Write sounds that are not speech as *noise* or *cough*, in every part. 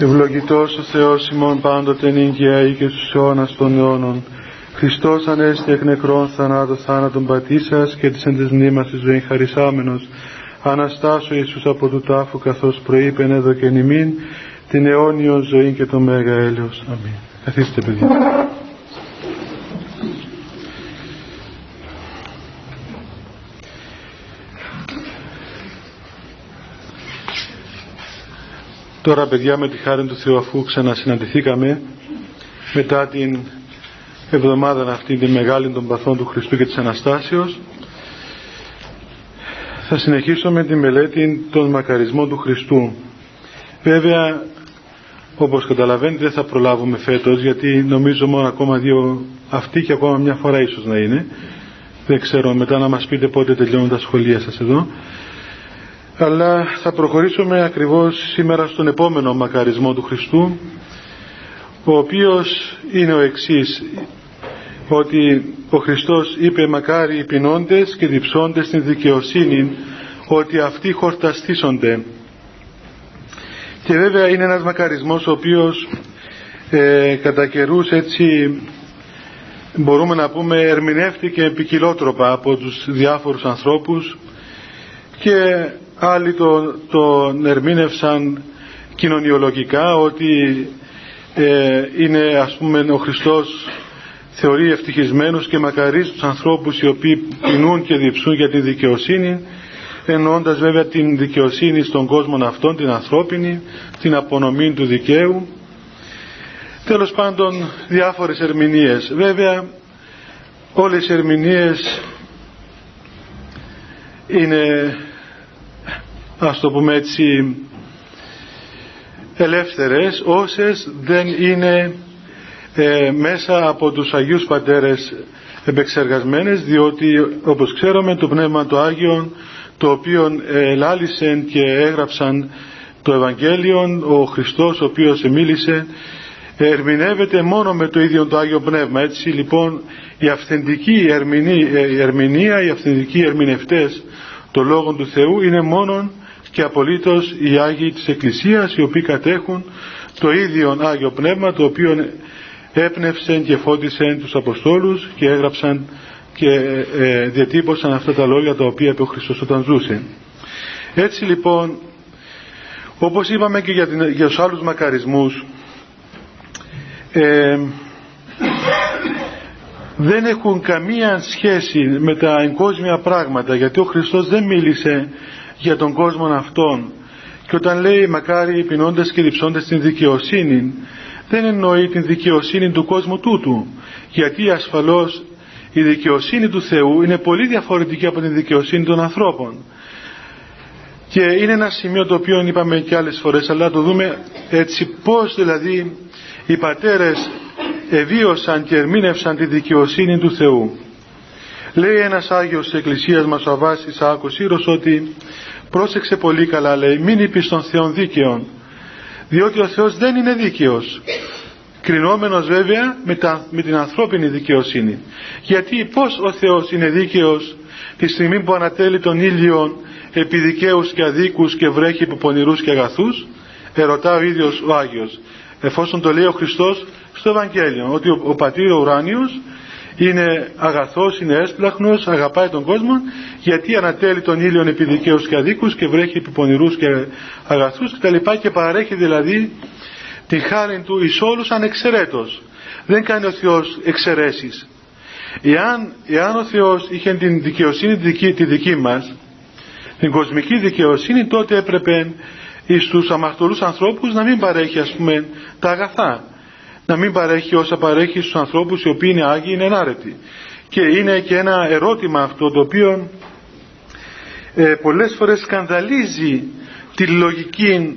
Ευλογητός ο Θεός ημών πάντοτε νύγκαια ή και στους αιώνας των αιώνων. Χριστός ανέστη εκ νεκρών θανάτων θάνατον πατήσας και της εν της μνήμας της ζωή χαρισάμενος. Αναστάσω Ιησούς από του τάφου καθώς προείπεν εδώ και νημήν την αιώνιο ζωή και το μέγα έλεος. Αμήν. Καθίστε παιδιά. Τώρα παιδιά με τη χάρη του Θεού αφού ξανασυναντηθήκαμε μετά την εβδομάδα αυτή τη μεγάλη των παθών του Χριστού και της Αναστάσεως θα συνεχίσω με τη μελέτη των μακαρισμών του Χριστού. Βέβαια όπως καταλαβαίνετε δεν θα προλάβουμε φέτος γιατί νομίζω μόνο ακόμα δύο αυτοί και ακόμα μια φορά ίσως να είναι. Δεν ξέρω μετά να μας πείτε πότε τελειώνουν τα σχολεία σας εδώ αλλά θα προχωρήσουμε ακριβώς σήμερα στον επόμενο μακαρισμό του Χριστού ο οποίος είναι ο εξής ότι ο Χριστός είπε μακάρι οι πεινώντες και διψώντες στην δικαιοσύνη ότι αυτοί χορταστήσονται και βέβαια είναι ένας μακαρισμός ο οποίος ε, κατά καιρούς έτσι μπορούμε να πούμε ερμηνεύτηκε ποικιλότροπα από τους διάφορους ανθρώπους και άλλοι τον το ερμήνευσαν κοινωνιολογικά ότι ε, είναι ας πούμε ο Χριστός θεωρεί ευτυχισμένους και μακαρίζει τους ανθρώπους οι οποίοι πεινούν και διψούν για τη δικαιοσύνη εννοώντας βέβαια την δικαιοσύνη στον κόσμο αυτόν, την ανθρώπινη, την απονομή του δικαίου. Τέλος πάντων διάφορες ερμηνείες. Βέβαια όλες οι ερμηνείες είναι ας το πούμε έτσι ελεύθερες όσες δεν είναι ε, μέσα από τους Αγίους Πατέρες επεξεργασμένες διότι όπως ξέρουμε το Πνεύμα το Άγιον το οποίο ελάλησαν και έγραψαν το Ευαγγέλιο ο Χριστός ο οποίος μίλησε ερμηνεύεται μόνο με το ίδιο το Άγιο Πνεύμα. Έτσι λοιπόν η αυθεντική ερμηνεία οι αυθεντικοί ερμηνευτές των Λόγων του Θεού είναι μόνο και απολύτως οι Άγιοι της Εκκλησίας οι οποίοι κατέχουν το ίδιο Άγιο Πνεύμα το οποίο έπνευσε και φώτισε τους Αποστόλους και έγραψαν και ε, διατύπωσαν αυτά τα λόγια τα οποία είπε ο Χριστός όταν ζούσε. Έτσι λοιπόν όπως είπαμε και για, την, για τους άλλους μακαρισμούς ε, δεν έχουν καμία σχέση με τα εγκόσμια πράγματα γιατί ο Χριστός δεν μίλησε για τον κόσμο αυτόν. Και όταν λέει μακάρι οι πεινώντες και διψώντες την δικαιοσύνη δεν εννοεί την δικαιοσύνη του κόσμου τούτου. Γιατί ασφαλώς η δικαιοσύνη του Θεού είναι πολύ διαφορετική από την δικαιοσύνη των ανθρώπων. Και είναι ένα σημείο το οποίο είπαμε και άλλες φορές αλλά το δούμε έτσι πως δηλαδή οι πατέρες εβίωσαν και ερμήνευσαν τη δικαιοσύνη του Θεού. Λέει ένας Άγιος της Εκκλησίας μας ο Αβάσης Άκος ότι πρόσεξε πολύ καλά λέει μην είπεις τον Θεό δίκαιον διότι ο Θεός δεν είναι δίκαιος κρινόμενος βέβαια με, τα, με την ανθρώπινη δικαιοσύνη. Γιατί πως ο Θεός είναι δίκαιος τη στιγμή που ανατέλει τον ήλιο επί δικαίους και αδίκους και βρέχει επί πονηρούς και αγαθούς; Ερωτά ο ίδιος ο Άγιος. Εφόσον το λέει ο Χριστός στο Ευαγγέλιο ότι ο, ο πατήρ ο ουράνιος είναι αγαθός, είναι έσπλαχνος, αγαπάει τον κόσμο γιατί ανατέλει τον ήλιον επί δικαίους και αδίκους και βρέχει επί πονηρούς και αγαθούς και τα και παρέχει δηλαδή τη χάρη του εις όλους ανεξαιρέτως. Δεν κάνει ο Θεός εξαιρέσεις. Εάν, εάν ο Θεός είχε την δικαιοσύνη τη δική, τη δική μας, την κοσμική δικαιοσύνη, τότε έπρεπε εις τους αμαρτωλούς ανθρώπους να μην παρέχει ας πούμε τα αγαθά να μην παρέχει όσα παρέχει στους ανθρώπους οι οποίοι είναι Άγιοι, είναι ενάρετοι. Και είναι και ένα ερώτημα αυτό το οποίο ε, πολλές φορές σκανδαλίζει τη λογική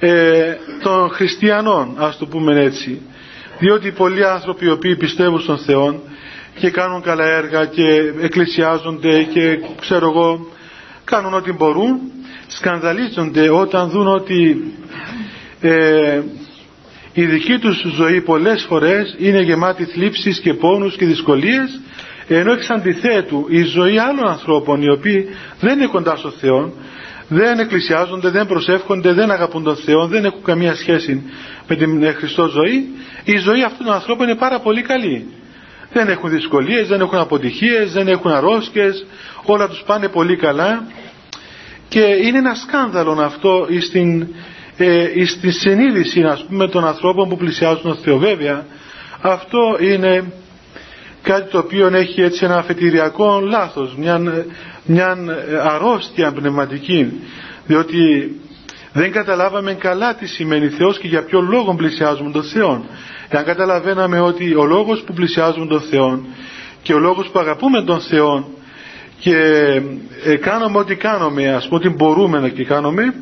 ε, των χριστιανών, ας το πούμε έτσι. Διότι πολλοί άνθρωποι οι οποίοι πιστεύουν στον Θεό και κάνουν καλά έργα και εκκλησιάζονται και ξέρω εγώ κάνουν ό,τι μπορούν σκανδαλίζονται όταν δουν ότι ε, η δική τους ζωή πολλές φορές είναι γεμάτη θλίψεις και πόνους και δυσκολίες ενώ εξ αντιθέτου η ζωή άλλων ανθρώπων οι οποίοι δεν είναι κοντά στο Θεό δεν εκκλησιάζονται, δεν προσεύχονται, δεν αγαπούν τον Θεό, δεν έχουν καμία σχέση με την Χριστό ζωή, η ζωή αυτών των ανθρώπων είναι πάρα πολύ καλή. Δεν έχουν δυσκολίες, δεν έχουν αποτυχίες, δεν έχουν αρρώσκες, όλα τους πάνε πολύ καλά και είναι ένα σκάνδαλο αυτό στην, ε, στη συνείδηση ας πούμε των ανθρώπων που πλησιάζουν τον Θεό. Βέβαια αυτό είναι κάτι το οποίο έχει έτσι ένα αφετηριακό λάθος, μια, μια αρρώστια πνευματική, διότι δεν καταλάβαμε καλά τι σημαίνει Θεός και για ποιο λόγο πλησιάζουμε τον Θεό. Εάν καταλαβαίναμε ότι ο λόγος που πλησιάζουμε τον Θεό και ο λόγος που αγαπούμε τον Θεό και ε, κάνουμε ό,τι κάνουμε, ας πούμε ότι μπορούμε να και κάνουμε,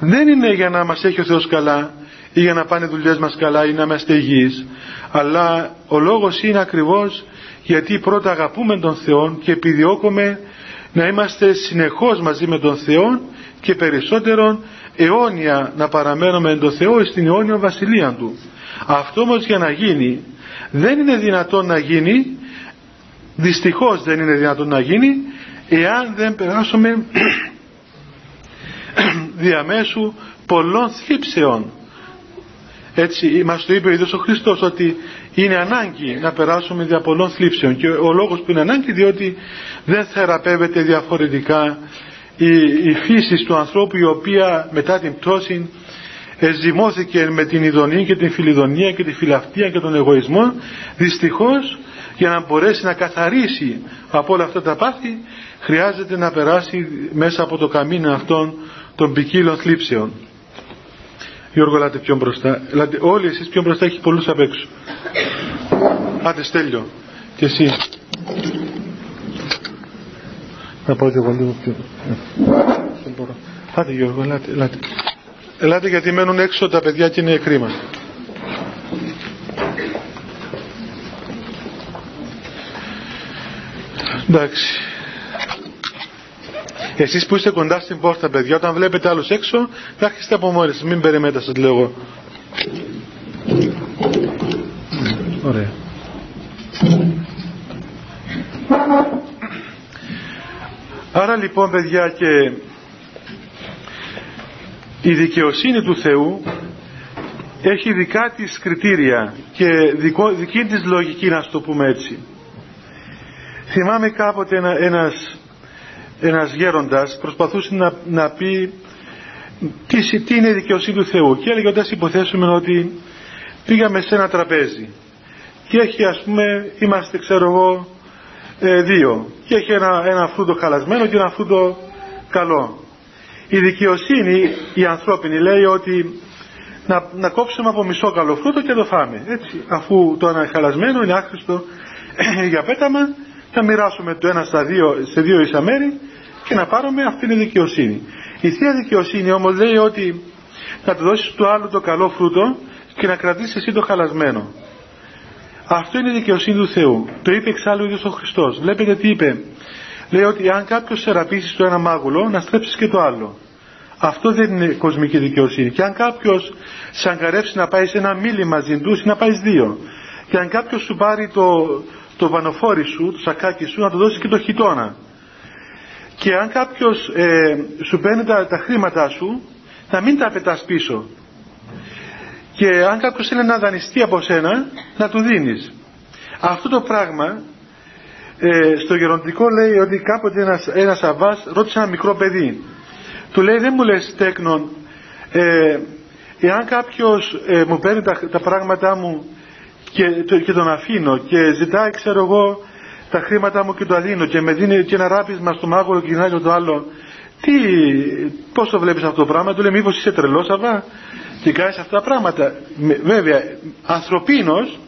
δεν είναι για να μας έχει ο Θεός καλά ή για να πάνε οι δουλειές μας καλά ή να είμαστε υγιείς, αλλά ο λόγος είναι ακριβώς γιατί πρώτα αγαπούμε τον Θεό και επιδιώκουμε να είμαστε συνεχώς μαζί με τον Θεό και περισσότερο αιώνια να παραμένουμε τον Θεό στην αιώνια βασιλεία Του. Αυτό όμως για να γίνει δεν είναι δυνατόν να γίνει δυστυχώς δεν είναι δυνατόν να γίνει εάν δεν περάσουμε *coughs* διαμέσου πολλών θλίψεων. Έτσι μας το είπε ο ίδιος ο Χριστός ότι είναι ανάγκη να περάσουμε δια πολλών θλίψεων. Και ο λόγος που είναι ανάγκη διότι δεν θεραπεύεται διαφορετικά η, η φύση του ανθρώπου η οποία μετά την πτώση εζημώθηκε με την ειδονή και την φιλιδονία και τη φιλαυτία και τον εγωισμό δυστυχώς για να μπορέσει να καθαρίσει από όλα αυτά τα πάθη χρειάζεται να περάσει μέσα από το καμίνο αυτών των ποικίλων θλίψεων. Γιώργο, ελάτε πιο μπροστά. Ελάτε, όλοι εσείς πιο μπροστά έχει πολλούς απ' έξω. Άντε Στέλιο. Και εσύ. Να πάω και εγώ λίγο πιο... Δεν μπορώ. Άντε Γιώργο, ελάτε, ελάτε. Ελάτε γιατί μένουν έξω τα παιδιά και είναι κρίμα. Εντάξει. Εσείς που είστε κοντά στην πόρτα παιδιά, όταν βλέπετε άλλους έξω, θα έρχεστε από μόνοι σας, μην περιμένετε σας λέω εγώ. Ωραία. Άρα λοιπόν παιδιά και η δικαιοσύνη του Θεού έχει δικά της κριτήρια και δικό, δική της λογική να το πούμε έτσι. Θυμάμαι κάποτε ένα, ένας, ένας γέροντας προσπαθούσε να, να πει τι, τι είναι η δικαιοσύνη του Θεού. Και έλεγε όταν υποθέσουμε ότι πήγαμε σε ένα τραπέζι και έχει ας πούμε είμαστε ξέρω εγώ ε, δύο. Και έχει ένα, ένα φρούτο χαλασμένο και ένα φρούτο καλό. Η δικαιοσύνη η ανθρώπινη λέει ότι να, να κόψουμε από μισό καλό φρούτο και το φάμε. Έτσι αφού το ένα χαλασμένο είναι άχρηστο *clears throat* για πέταμα θα μοιράσουμε το ένα στα δύο, σε δύο ίσα μέρη και να πάρουμε αυτή είναι η δικαιοσύνη η Θεία Δικαιοσύνη όμως λέει ότι να του δώσεις του άλλου το καλό φρούτο και να κρατήσεις εσύ το χαλασμένο αυτό είναι η δικαιοσύνη του Θεού. Το είπε εξάλλου ο ίδιος ο Χριστός. Βλέπετε τι είπε. Λέει ότι αν κάποιος σε το ένα μάγουλο, να στρέψεις και το άλλο. Αυτό δεν είναι κοσμική δικαιοσύνη. Και αν κάποιος σε αγκαρεύσει να πάει σε ένα μίλι μαζί του, να πάει δύο. Και αν κάποιος σου πάρει το, το βανοφόρι σου, το σακάκι σου, να του δώσεις και το χιτόνα. Και αν κάποιος ε, σου παίρνει τα, τα χρήματά σου, να μην τα πετάς πίσω. Και αν κάποιος θέλει να δανειστεί από σένα να του δίνεις. Αυτό το πράγμα ε, στο γεροντικό λέει ότι κάποτε ένας, ένας αβάς ρώτησε ένα μικρό παιδί. Του λέει δεν μου λες τέκνον ε, εάν κάποιος ε, μου παίρνει τα, τα πράγματά μου και, και τον αφήνω και ζητάει ξέρω εγώ τα χρήματά μου και το αδίνω και με δίνει και ένα ράπισμα στο μάγουλο και γυρνάει το άλλο τι, πώς το βλέπεις αυτό το πράγμα; Του λέει μήπως είσαι τρελός αβά; Και κάνεις αυτά τα πράγματα. Βέβαια, ανθρωπίνος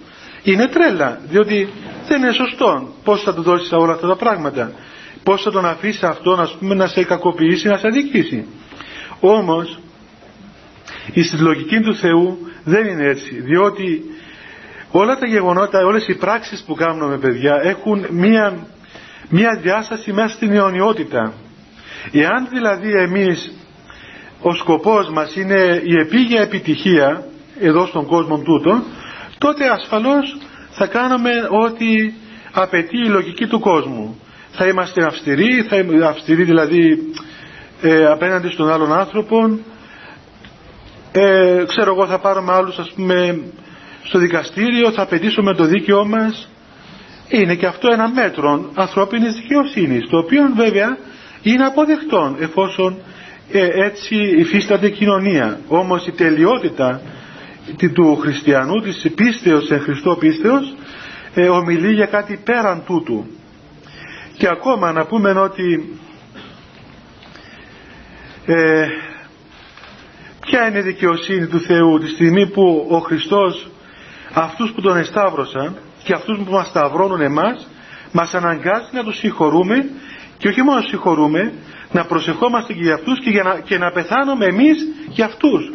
είναι τρέλα, διότι δεν είναι σωστό. Πώς θα του δώσεις όλα αυτά τα πράγματα; Πώς θα τον αφήσεις αυτό ας πούμε, να σε κακοποιήσει, να σε αδικήσει; Όμως, η συλλογική του Θεού δεν είναι έτσι, διότι όλα τα γεγονότα, όλες οι πράξεις που κάνουμε παιδιά έχουν μία, μία διάσταση μέσα στην αιωνιότητα. Εάν δηλαδή εμείς ο σκοπός μας είναι η επίγεια επιτυχία εδώ στον κόσμο τούτο τότε ασφαλώς θα κάνουμε ό,τι απαιτεί η λογική του κόσμου θα είμαστε αυστηροί θα είμαστε αυστηροί δηλαδή ε, απέναντι στον άλλον άνθρωπο ε, ξέρω εγώ θα πάρουμε άλλους ας πούμε στο δικαστήριο θα απαιτήσουμε το δίκαιό μας. Είναι και αυτό ένα μέτρο ανθρώπινης δικαιοσύνης το οποίο βέβαια είναι αποδεκτό εφόσον ε, έτσι υφίσταται κοινωνία. Όμως η τελειότητα του χριστιανού της πίστεως σε Χριστό πίστεως ε, ομιλεί για κάτι πέραν τούτου. Και ακόμα να πούμε ότι ε, ποια είναι η δικαιοσύνη του Θεού τη στιγμή που ο Χριστός αυτούς που τον εσταύρωσαν και αυτούς που μας σταυρώνουν εμάς μας αναγκάζει να τους συγχωρούμε και όχι μόνο να συγχωρούμε να προσευχόμαστε και για αυτούς και, για να, και να πεθάνουμε εμείς για αυτούς.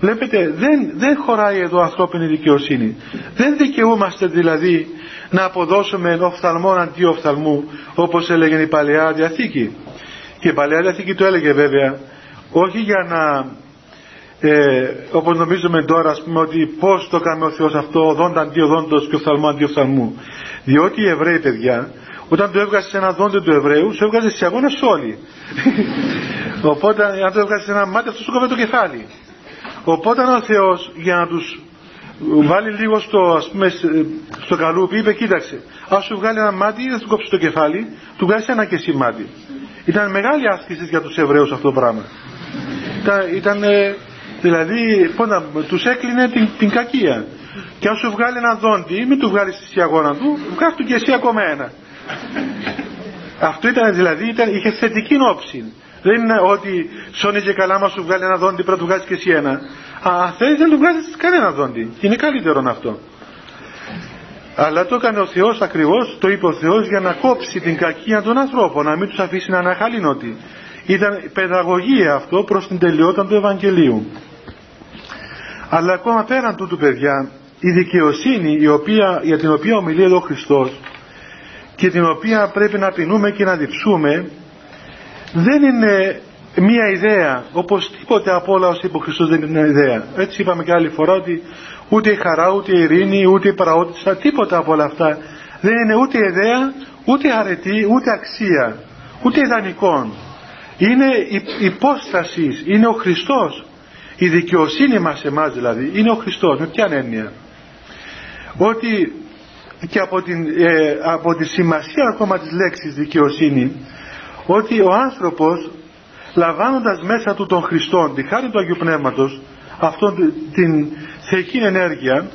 Βλέπετε δεν, δεν χωράει εδώ ανθρώπινη δικαιοσύνη. Δεν δικαιούμαστε δηλαδή να αποδώσουμε οφθαλμόν αντί οφθαλμού όπως έλεγε η Παλαιά Διαθήκη. Και η Παλαιά Διαθήκη το έλεγε βέβαια όχι για να ε, όπως νομίζουμε τώρα ας πούμε ότι πως το κάνει ο Θεός αυτό δόντα αντί οδόντος και οφθαλμό αντί οφθαλμού διότι οι Εβραίοι παιδιά όταν το έβγαζες σε ένα δόντι του Εβραίου σου έβγαζες σε αγώνες όλοι *laughs* οπότε αν το έβγαζες σε ένα μάτι αυτό σου κόβε το κεφάλι οπότε ο Θεός για να τους βάλει λίγο στο, ας πούμε, στο καλούπι, είπε κοίταξε, ας σου βγάλει ένα μάτι ή θα σου κόψει το κεφάλι, του βγάζει ένα και εσύ μάτι. Ήταν μεγάλη άσκηση για τους Εβραίους αυτό το πράγμα. Ήταν, ήταν ε, δηλαδή, να, τους έκλεινε την, την κακία. Και αν σου βγάλει ένα δόντι, μην του βγάλεις στη αγώνα του, βγάζει του και εσύ ακόμα ένα. Αυτό ήταν δηλαδή, ήταν, είχε θετική όψη. Δεν είναι ότι σώνει και καλά μα σου βγάλει ένα δόντι, πρέπει να του βγάζει και εσύ ένα. Αν θέλεις δεν του βγάζεις κανένα δόντι. Είναι καλύτερο αυτό. Αλλά το έκανε ο Θεός ακριβώς, το είπε ο Θεός για να κόψει την κακία των ανθρώπων, να μην τους αφήσει να αναχαλίνωτη. Ήταν παιδαγωγία αυτό προς την τελειότητα του Ευαγγελίου. Αλλά ακόμα πέραν τούτου παιδιά, η δικαιοσύνη η οποία, για την οποία ομιλεί εδώ ο Χριστός και την οποία πρέπει να πεινούμε και να διψούμε δεν είναι μία ιδέα όπως τίποτε από όλα όσα είπε ο Χριστός δεν είναι μια ιδέα. Έτσι είπαμε και άλλη φορά ότι ούτε η χαρά ούτε η ειρήνη ούτε η παραότητα τίποτα από όλα αυτά δεν είναι ούτε ιδέα ούτε αρετή ούτε αξία ούτε ιδανικών. Είναι υπόστασης είναι ο Χριστός η δικαιοσύνη μας εμάς δηλαδή είναι ο Χριστός με ποια έννοια ότι και από, την, ε, από τη σημασία ακόμα της λέξης δικαιοσύνη ότι ο άνθρωπος λαμβάνοντας μέσα του τον Χριστόν τη χάρη του Αγίου Πνεύματος αυτόν την θεϊκή ενέργεια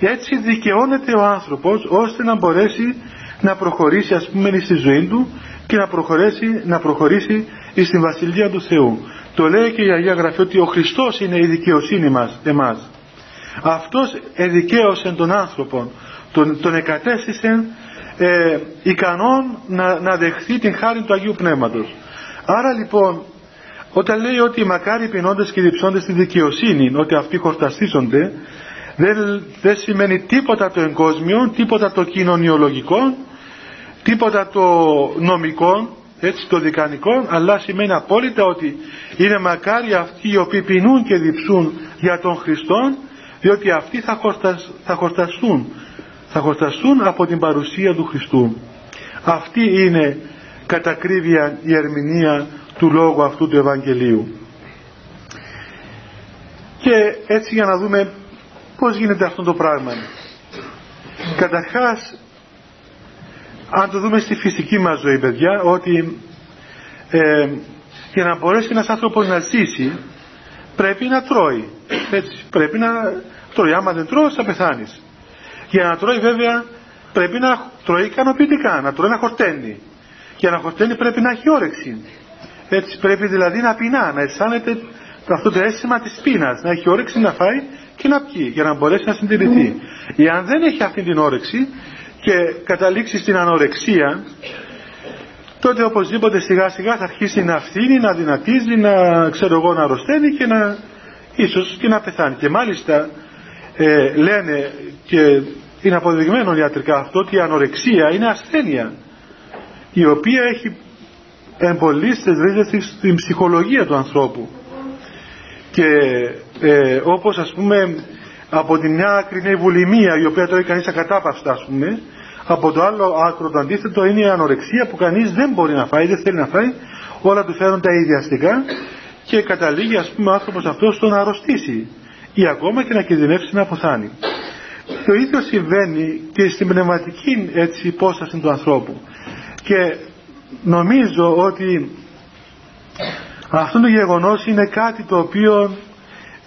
έτσι δικαιώνεται ο άνθρωπος ώστε να μπορέσει να προχωρήσει ας πούμε στη ζωή του και να προχωρήσει, να προχωρήσει στην Βασιλεία του Θεού. Το λέει και η Αγία Γραφή ότι ο Χριστός είναι η δικαιοσύνη μας, εμάς. Αυτός εδικαίωσε τον άνθρωπο, τον, τον εκατέστησε ε, ικανόν να, να δεχθεί την χάρη του Αγίου Πνεύματος. Άρα λοιπόν όταν λέει ότι μακάρι πεινώντες και διψώντες στη δικαιοσύνη ότι αυτοί χορταστήσονται δεν, δεν σημαίνει τίποτα το εγκόσμιο, τίποτα το κοινωνιολογικό, τίποτα το νομικό, έτσι το δικανικό, αλλά σημαίνει απόλυτα ότι είναι μακάρι αυτοί οι οποίοι πεινούν και διψούν για τον Χριστό, διότι αυτοί θα, χορτασ, θα χορταστούν, θα χορταστούν από την παρουσία του Χριστού. Αυτή είναι κατακρίβεια η ερμηνεία του λόγου αυτού του Ευαγγελίου. Και έτσι για να δούμε πώς γίνεται αυτό το πράγμα. Καταρχάς, αν το δούμε στη φυσική μας ζωή παιδιά, ότι ε, για να μπορέσει ένας άνθρωπος να ζήσει πρέπει να τρώει. Έτσι, πρέπει να τρώει. Άμα δεν τρώει θα πεθάνεις. Για να τρώει βέβαια πρέπει να τρώει ικανοποιητικά, να τρώει να χορταίνει. Για να χορταίνει πρέπει να έχει όρεξη. Έτσι πρέπει δηλαδή να πεινά, να αισθάνεται αυτό το αίσθημα της πείνας, να έχει όρεξη να φάει και να πιει για να μπορέσει να συντηρηθεί. Εάν δεν έχει αυτή την όρεξη και καταλήξει στην ανορεξία, τότε οπωσδήποτε σιγά σιγά θα αρχίσει να φθήνει, να δυνατίζει, να ξέρω εγώ να αρρωσταίνει και να ίσως και να πεθάνει. Και μάλιστα ε, λένε και είναι αποδειγμένο ιατρικά αυτό ότι η ανορεξία είναι ασθένεια η οποία έχει εμπολίσει τις ρίζες στην ψυχολογία του ανθρώπου και ε, όπως ας πούμε από τη μια άκρη είναι η βουλημία η οποία τρώει κανείς ακατάπαυστα ας πούμε από το άλλο άκρο το αντίθετο είναι η ανορεξία που κανείς δεν μπορεί να φάει, δεν θέλει να φάει όλα του φέρουν τα ιδιαστικά και καταλήγει ας πούμε ο άνθρωπος αυτός στο να αρρωστήσει ή ακόμα και να κινδυνεύσει να αποθάνει. Το ίδιο συμβαίνει και στην πνευματική έτσι υπόσταση του ανθρώπου και νομίζω ότι αυτό το γεγονός είναι κάτι το οποίο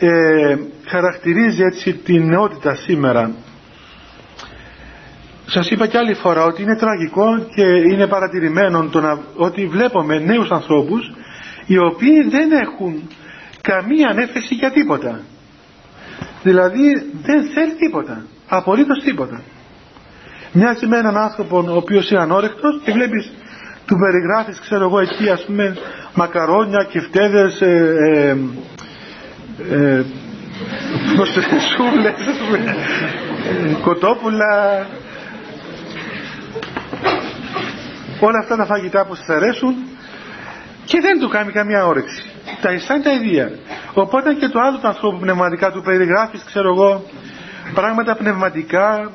ε, χαρακτηρίζει έτσι την νεότητα σήμερα. Σας είπα και άλλη φορά ότι είναι τραγικό και είναι παρατηρημένο το να, ότι βλέπουμε νέους ανθρώπους οι οποίοι δεν έχουν καμία ανέφεση για τίποτα. Δηλαδή δεν θέλει τίποτα. Απολύτως τίποτα. Μοιάζει με έναν άνθρωπο ο οποίος είναι ανόρεκτος και βλέπεις του περιγράφεις ξέρω εγώ εκεί ας πούμε μακαρόνια, κυφτέδες, ε, ε, ε, σούβλες, κοτόπουλα όλα αυτά τα φαγητά που σας αρέσουν και δεν του κάνει καμία όρεξη. Τα αισθάνει τα ίδια. Οπότε και το άλλο του ανθρώπου πνευματικά του περιγράφεις ξέρω εγώ πράγματα πνευματικά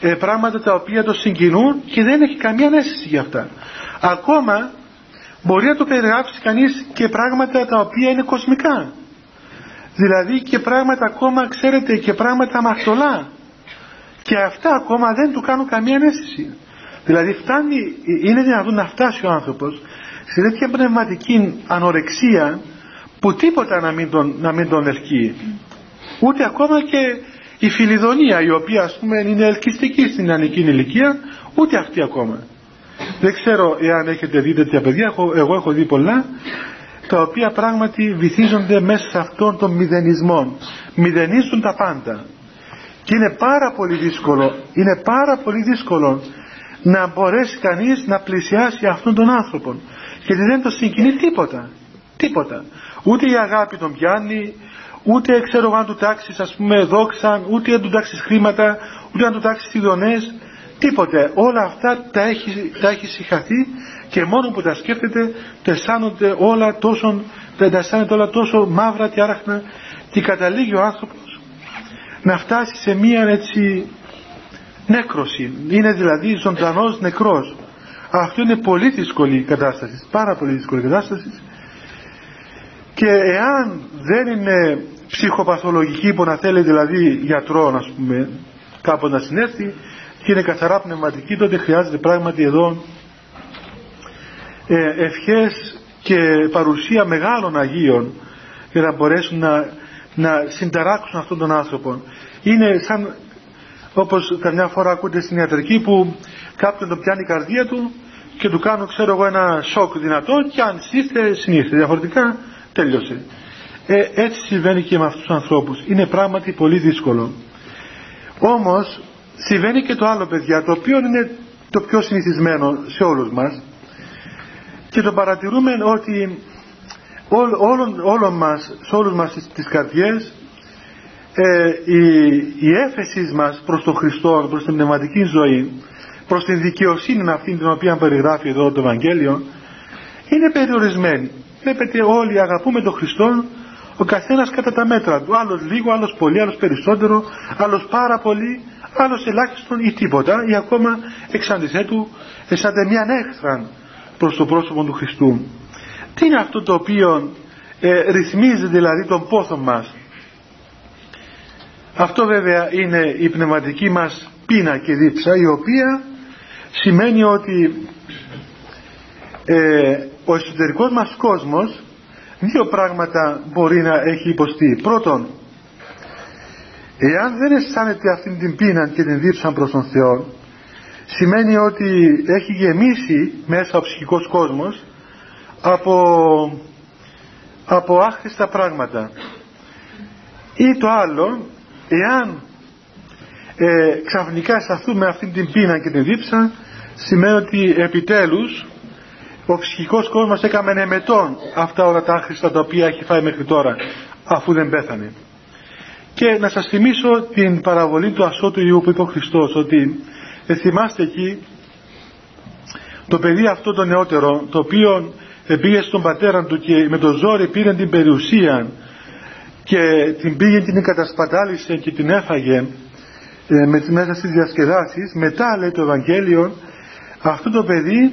ε, πράγματα τα οποία το συγκινούν και δεν έχει καμία αίσθηση για αυτά. Ακόμα μπορεί να το περιγράψει κανείς και πράγματα τα οποία είναι κοσμικά. Δηλαδή και πράγματα ακόμα ξέρετε και πράγματα αμαρτωλά. Και αυτά ακόμα δεν του κάνουν καμία αίσθηση. Δηλαδή φτάνει, είναι δυνατόν να φτάσει ο άνθρωπος σε τέτοια πνευματική ανορεξία που τίποτα να μην τον, να μην τον ελκύει. Ούτε ακόμα και η φιλιδονία η οποία ας πούμε είναι ελκυστική στην ανική ηλικία ούτε αυτή ακόμα. Δεν ξέρω εάν έχετε δει τέτοια παιδιά, εγώ έχω δει πολλά τα οποία πράγματι βυθίζονται μέσα σε αυτόν τον μηδενισμό. Μηδενίζουν τα πάντα. Και είναι πάρα πολύ δύσκολο, είναι πάρα πολύ δύσκολο να μπορέσει κανείς να πλησιάσει αυτόν τον άνθρωπο. Γιατί δεν το συγκινεί τίποτα. Τίποτα. Ούτε η αγάπη τον πιάνει, ούτε ξέρω αν του τάξεις ας πούμε δόξα, ούτε αν του τάξεις χρήματα, ούτε αν του τάξεις ειδονές, τίποτε. Όλα αυτά τα έχει, τα έχει συγχαθεί και μόνο που τα σκέφτεται τα αισθάνονται όλα τόσο, τα αισθάνεται όλα τόσο μαύρα και άραχνα και καταλήγει ο άνθρωπος να φτάσει σε μία έτσι νέκρωση. Είναι δηλαδή ζωντανός νεκρός. Αυτό είναι πολύ δύσκολη κατάσταση, πάρα πολύ δύσκολη κατάσταση και εάν δεν είναι ψυχοπαθολογική που να θέλει δηλαδή γιατρό να πούμε κάπου να συνέρθει και είναι καθαρά πνευματική τότε χρειάζεται πράγματι εδώ ε, ευχές και παρουσία μεγάλων Αγίων για να μπορέσουν να, να συνταράξουν αυτόν τον άνθρωπο. Είναι σαν όπως καμιά φορά ακούτε στην ιατρική που κάποιον τον πιάνει η καρδία του και του κάνουν ξέρω εγώ ένα σοκ δυνατό και αν σύστε συνήθως διαφορετικά τέλειωσε. Ε, έτσι συμβαίνει και με αυτούς τους ανθρώπους. Είναι πράγματι πολύ δύσκολο. Όμως συμβαίνει και το άλλο παιδιά το οποίο είναι το πιο συνηθισμένο σε όλους μας και το παρατηρούμε ότι όλων, όλων μας, σε όλους μας τις καρδιές ε, η, η έφεση μας προς τον Χριστό, προς την πνευματική ζωή προς την δικαιοσύνη αυτή την οποία περιγράφει εδώ το Ευαγγέλιο είναι περιορισμένη. Βλέπετε όλοι αγαπούμε τον Χριστό ο καθένας κατά τα μέτρα του. Άλλος λίγο, άλλος πολύ, άλλος περισσότερο άλλος πάρα πολύ, άλλος ελάχιστον ή τίποτα ή ακόμα εξ του αισθάνεται μια έχθρα προς το πρόσωπο του Χριστού τι είναι αυτό το οποίο ε, ρυθμίζει δηλαδή τον πόθο μας; Αυτό βέβαια είναι η πνευματική μας πείνα και δίψα η οποία σημαίνει ότι ε, ο εσωτερικός μας κόσμος δύο πράγματα μπορεί να έχει υποστεί. Πρώτον, εάν δεν αισθάνεται αυτή την πείνα και την δίψα προς τον Θεό, σημαίνει ότι έχει γεμίσει μέσα ο ψυχικός κόσμος από, από άχρηστα πράγματα. Ή το άλλο, εάν ε, ξαφνικά σταθούμε αυτήν την πείνα και την δίψα, σημαίνει ότι επιτέλους ο ψυχικός κόσμος έκαμε εμετών αυτά όλα τα άχρηστα τα οποία έχει φάει μέχρι τώρα αφού δεν πέθανε. Και να σας θυμίσω την παραβολή του ασώτου Ιού που είπε ο Χριστός ότι ε, θυμάστε εκεί το παιδί αυτό το νεότερο το οποίο πήγε στον πατέρα του και με το ζόρι πήρε την περιουσία και την πήγε την κατασπατάλησε και την έφαγε ε, με, μέσα στις διασκεδάσεις μετά λέει το Ευαγγέλιο αυτό το παιδί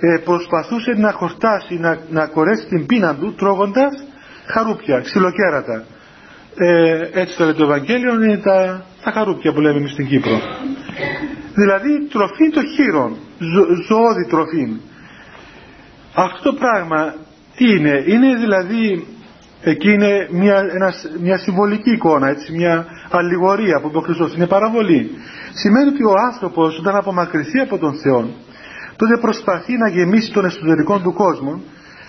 ε, προσπαθούσε να χορτάσει, να, να κορέσει την πείνα του τρώγοντας χαρούπια, ξυλοκέρατα. Ε, έτσι το λέει το Ευαγγέλιο, είναι τα, τα χαρούπια που λέμε εμείς στην Κύπρο. Δηλαδή τροφή το χείρον, ζω, ζωώδη τροφή. Αυτό το πράγμα τι είναι, είναι δηλαδή εκεί είναι μια, μια συμβολική εικόνα, έτσι, μια αλληγορία που είπε ο Χριστός, είναι παραβολή. Σημαίνει ότι ο άνθρωπος όταν απομακρυνθεί από τον Θεό, τότε προσπαθεί να γεμίσει τον εσωτερικό του κόσμο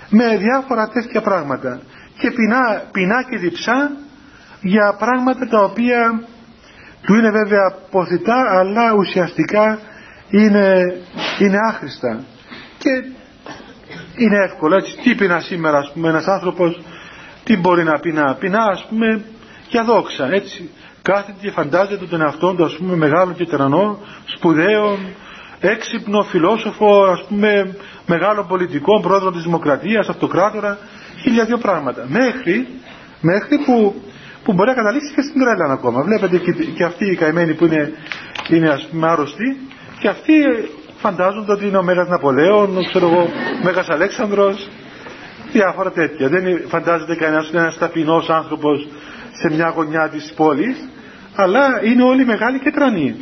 με διάφορα τέτοια πράγματα και πεινά, πεινά και διψά για πράγματα τα οποία του είναι βέβαια ποθητά αλλά ουσιαστικά είναι, είναι άχρηστα. Και είναι εύκολο έτσι τι πεινά σήμερα ας πούμε ένας άνθρωπος τι μπορεί να πεινά. Πεινά ας πούμε για δόξα έτσι. Κάθεται και φαντάζεται τον εαυτό του ας πούμε μεγάλο και τερανό σπουδαίο έξυπνο φιλόσοφο ας πούμε μεγάλο πολιτικό πρόεδρο της δημοκρατίας αυτοκράτορα. Χίλια δύο πράγματα. Μέχρι, μέχρι που, που μπορεί να καταλήξει και στην τρέλα ακόμα βλέπετε και, και αυτοί οι καημένοι που είναι, είναι ας πούμε άρρωστοι και αυτοί φαντάζονται ότι είναι ο Μέγας Ναπολέων, ο ξέρω εγώ, Μέγας Αλέξανδρος, διάφορα τέτοια. Δεν φαντάζεται κανένας ότι είναι ένας ταπεινός άνθρωπος σε μια γωνιά της πόλης, αλλά είναι όλοι μεγάλοι και τρανοί.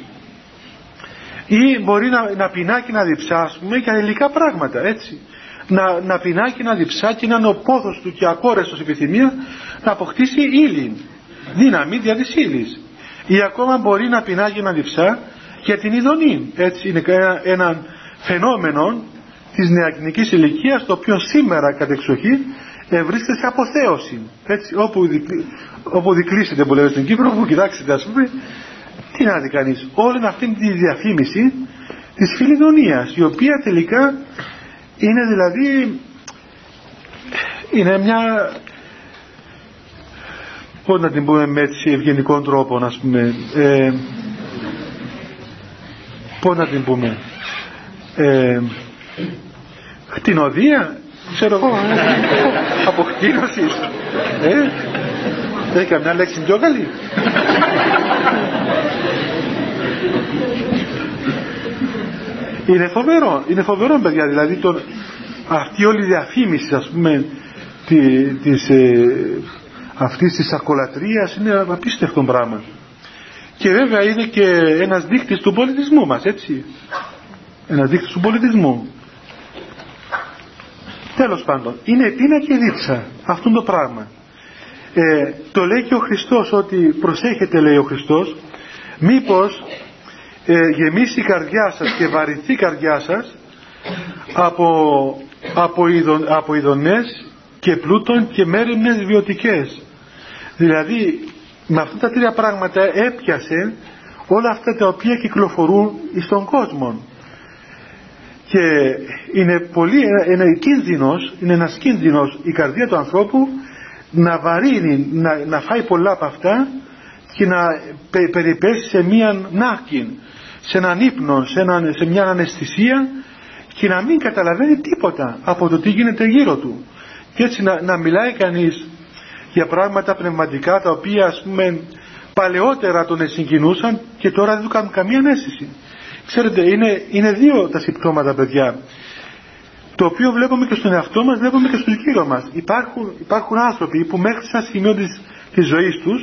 Ή μπορεί να, να πεινά και να διψά, ας πούμε, για υλικά πράγματα, έτσι. Να, να πεινά και να διψά και να είναι ο πόθος του και ακόρεστος επιθυμία να αποκτήσει ύλη, δύναμη δια της ύλης. Ή ακόμα μπορεί να πεινά και να διψά για την ειδονή. Έτσι είναι ένα, ένα φαινόμενο της νεακνικής ηλικίας το οποίο σήμερα κατ' εξοχή βρίσκεται σε αποθέωση. Έτσι, όπου, δικλ, όπου δικλείσετε που λέμε στην Κύπρο, όπου κοιτάξετε ας πούμε, τι να δει κανείς. Όλη αυτή τη διαφήμιση της φιλιδονίας, η οποία τελικά είναι δηλαδή, είναι μια, πώς να την πούμε με έτσι ευγενικών τρόπων ας πούμε, ε, πώς να την πούμε ε, χτινοδία ξέρω εγώ αποκτήνωσης ε, έχει καμιά λέξη πιο καλή. Είναι φοβερό είναι φοβερό παιδιά δηλαδή τον, αυτή όλη η διαφήμιση ας πούμε τη, της, ε, αυτής της ακολατρίας είναι απίστευτο πράγμα και βέβαια είναι και ένας δείκτης του πολιτισμού μας, έτσι. Ένας δείκτης του πολιτισμού. Τέλος πάντων, είναι πείνα και δίψα αυτό το πράγμα. Ε, το λέει και ο Χριστός ότι προσέχετε λέει ο Χριστός μήπως ε, γεμίσει η καρδιά σας και βαρυνθεί η καρδιά σας από, από, ειδον, από ειδονές και πλούτων και μέρημνες βιωτικές. Δηλαδή με αυτά τα τρία πράγματα έπιασε όλα αυτά τα οποία κυκλοφορούν στον κόσμο. Και είναι πολύ ένα κίνδυνος είναι ένας κίνδυνος η καρδία του ανθρώπου να βαρύνει να, να φάει πολλά από αυτά και να πε, περιπέσει σε μία νάκη σε έναν ύπνο σε, ένα, σε μια αναισθησία και να μην καταλαβαίνει τίποτα από το τι γίνεται γύρω του. Και έτσι να, να μιλάει κανείς για πράγματα πνευματικά τα οποία ας πούμε παλαιότερα τον συγκινούσαν και τώρα δεν του κάνουν καμία αίσθηση. Ξέρετε, είναι, είναι δύο τα συμπτώματα παιδιά. Το οποίο βλέπουμε και στον εαυτό μας, βλέπουμε και στον γύρο μας. Υπάρχουν, υπάρχουν άνθρωποι που μέχρι σε ένα σημείο της, της ζωής τους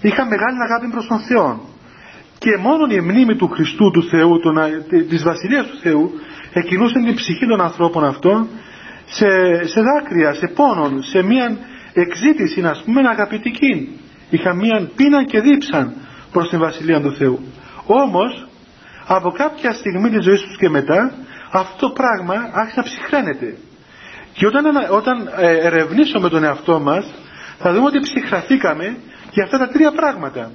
είχαν μεγάλη αγάπη προς τον Θεό. Και μόνο η μνήμη του Χριστού, του Θεού, του, της Βασιλείας του Θεού, εκκινούσαν την ψυχή των ανθρώπων αυτών σε, σε δάκρυα, σε πόνον, σε μια εξήτηση να πούμε αγαπητική είχα μία πείνα και δίψαν προς την Βασιλεία του Θεού. Όμως από κάποια στιγμή της ζωής τους και μετά αυτό το πράγμα άρχισε να ψυχραίνεται. Και όταν, όταν ε, ερευνήσουμε τον εαυτό μας θα δούμε ότι ψυχραθήκαμε για αυτά τα τρία πράγματα.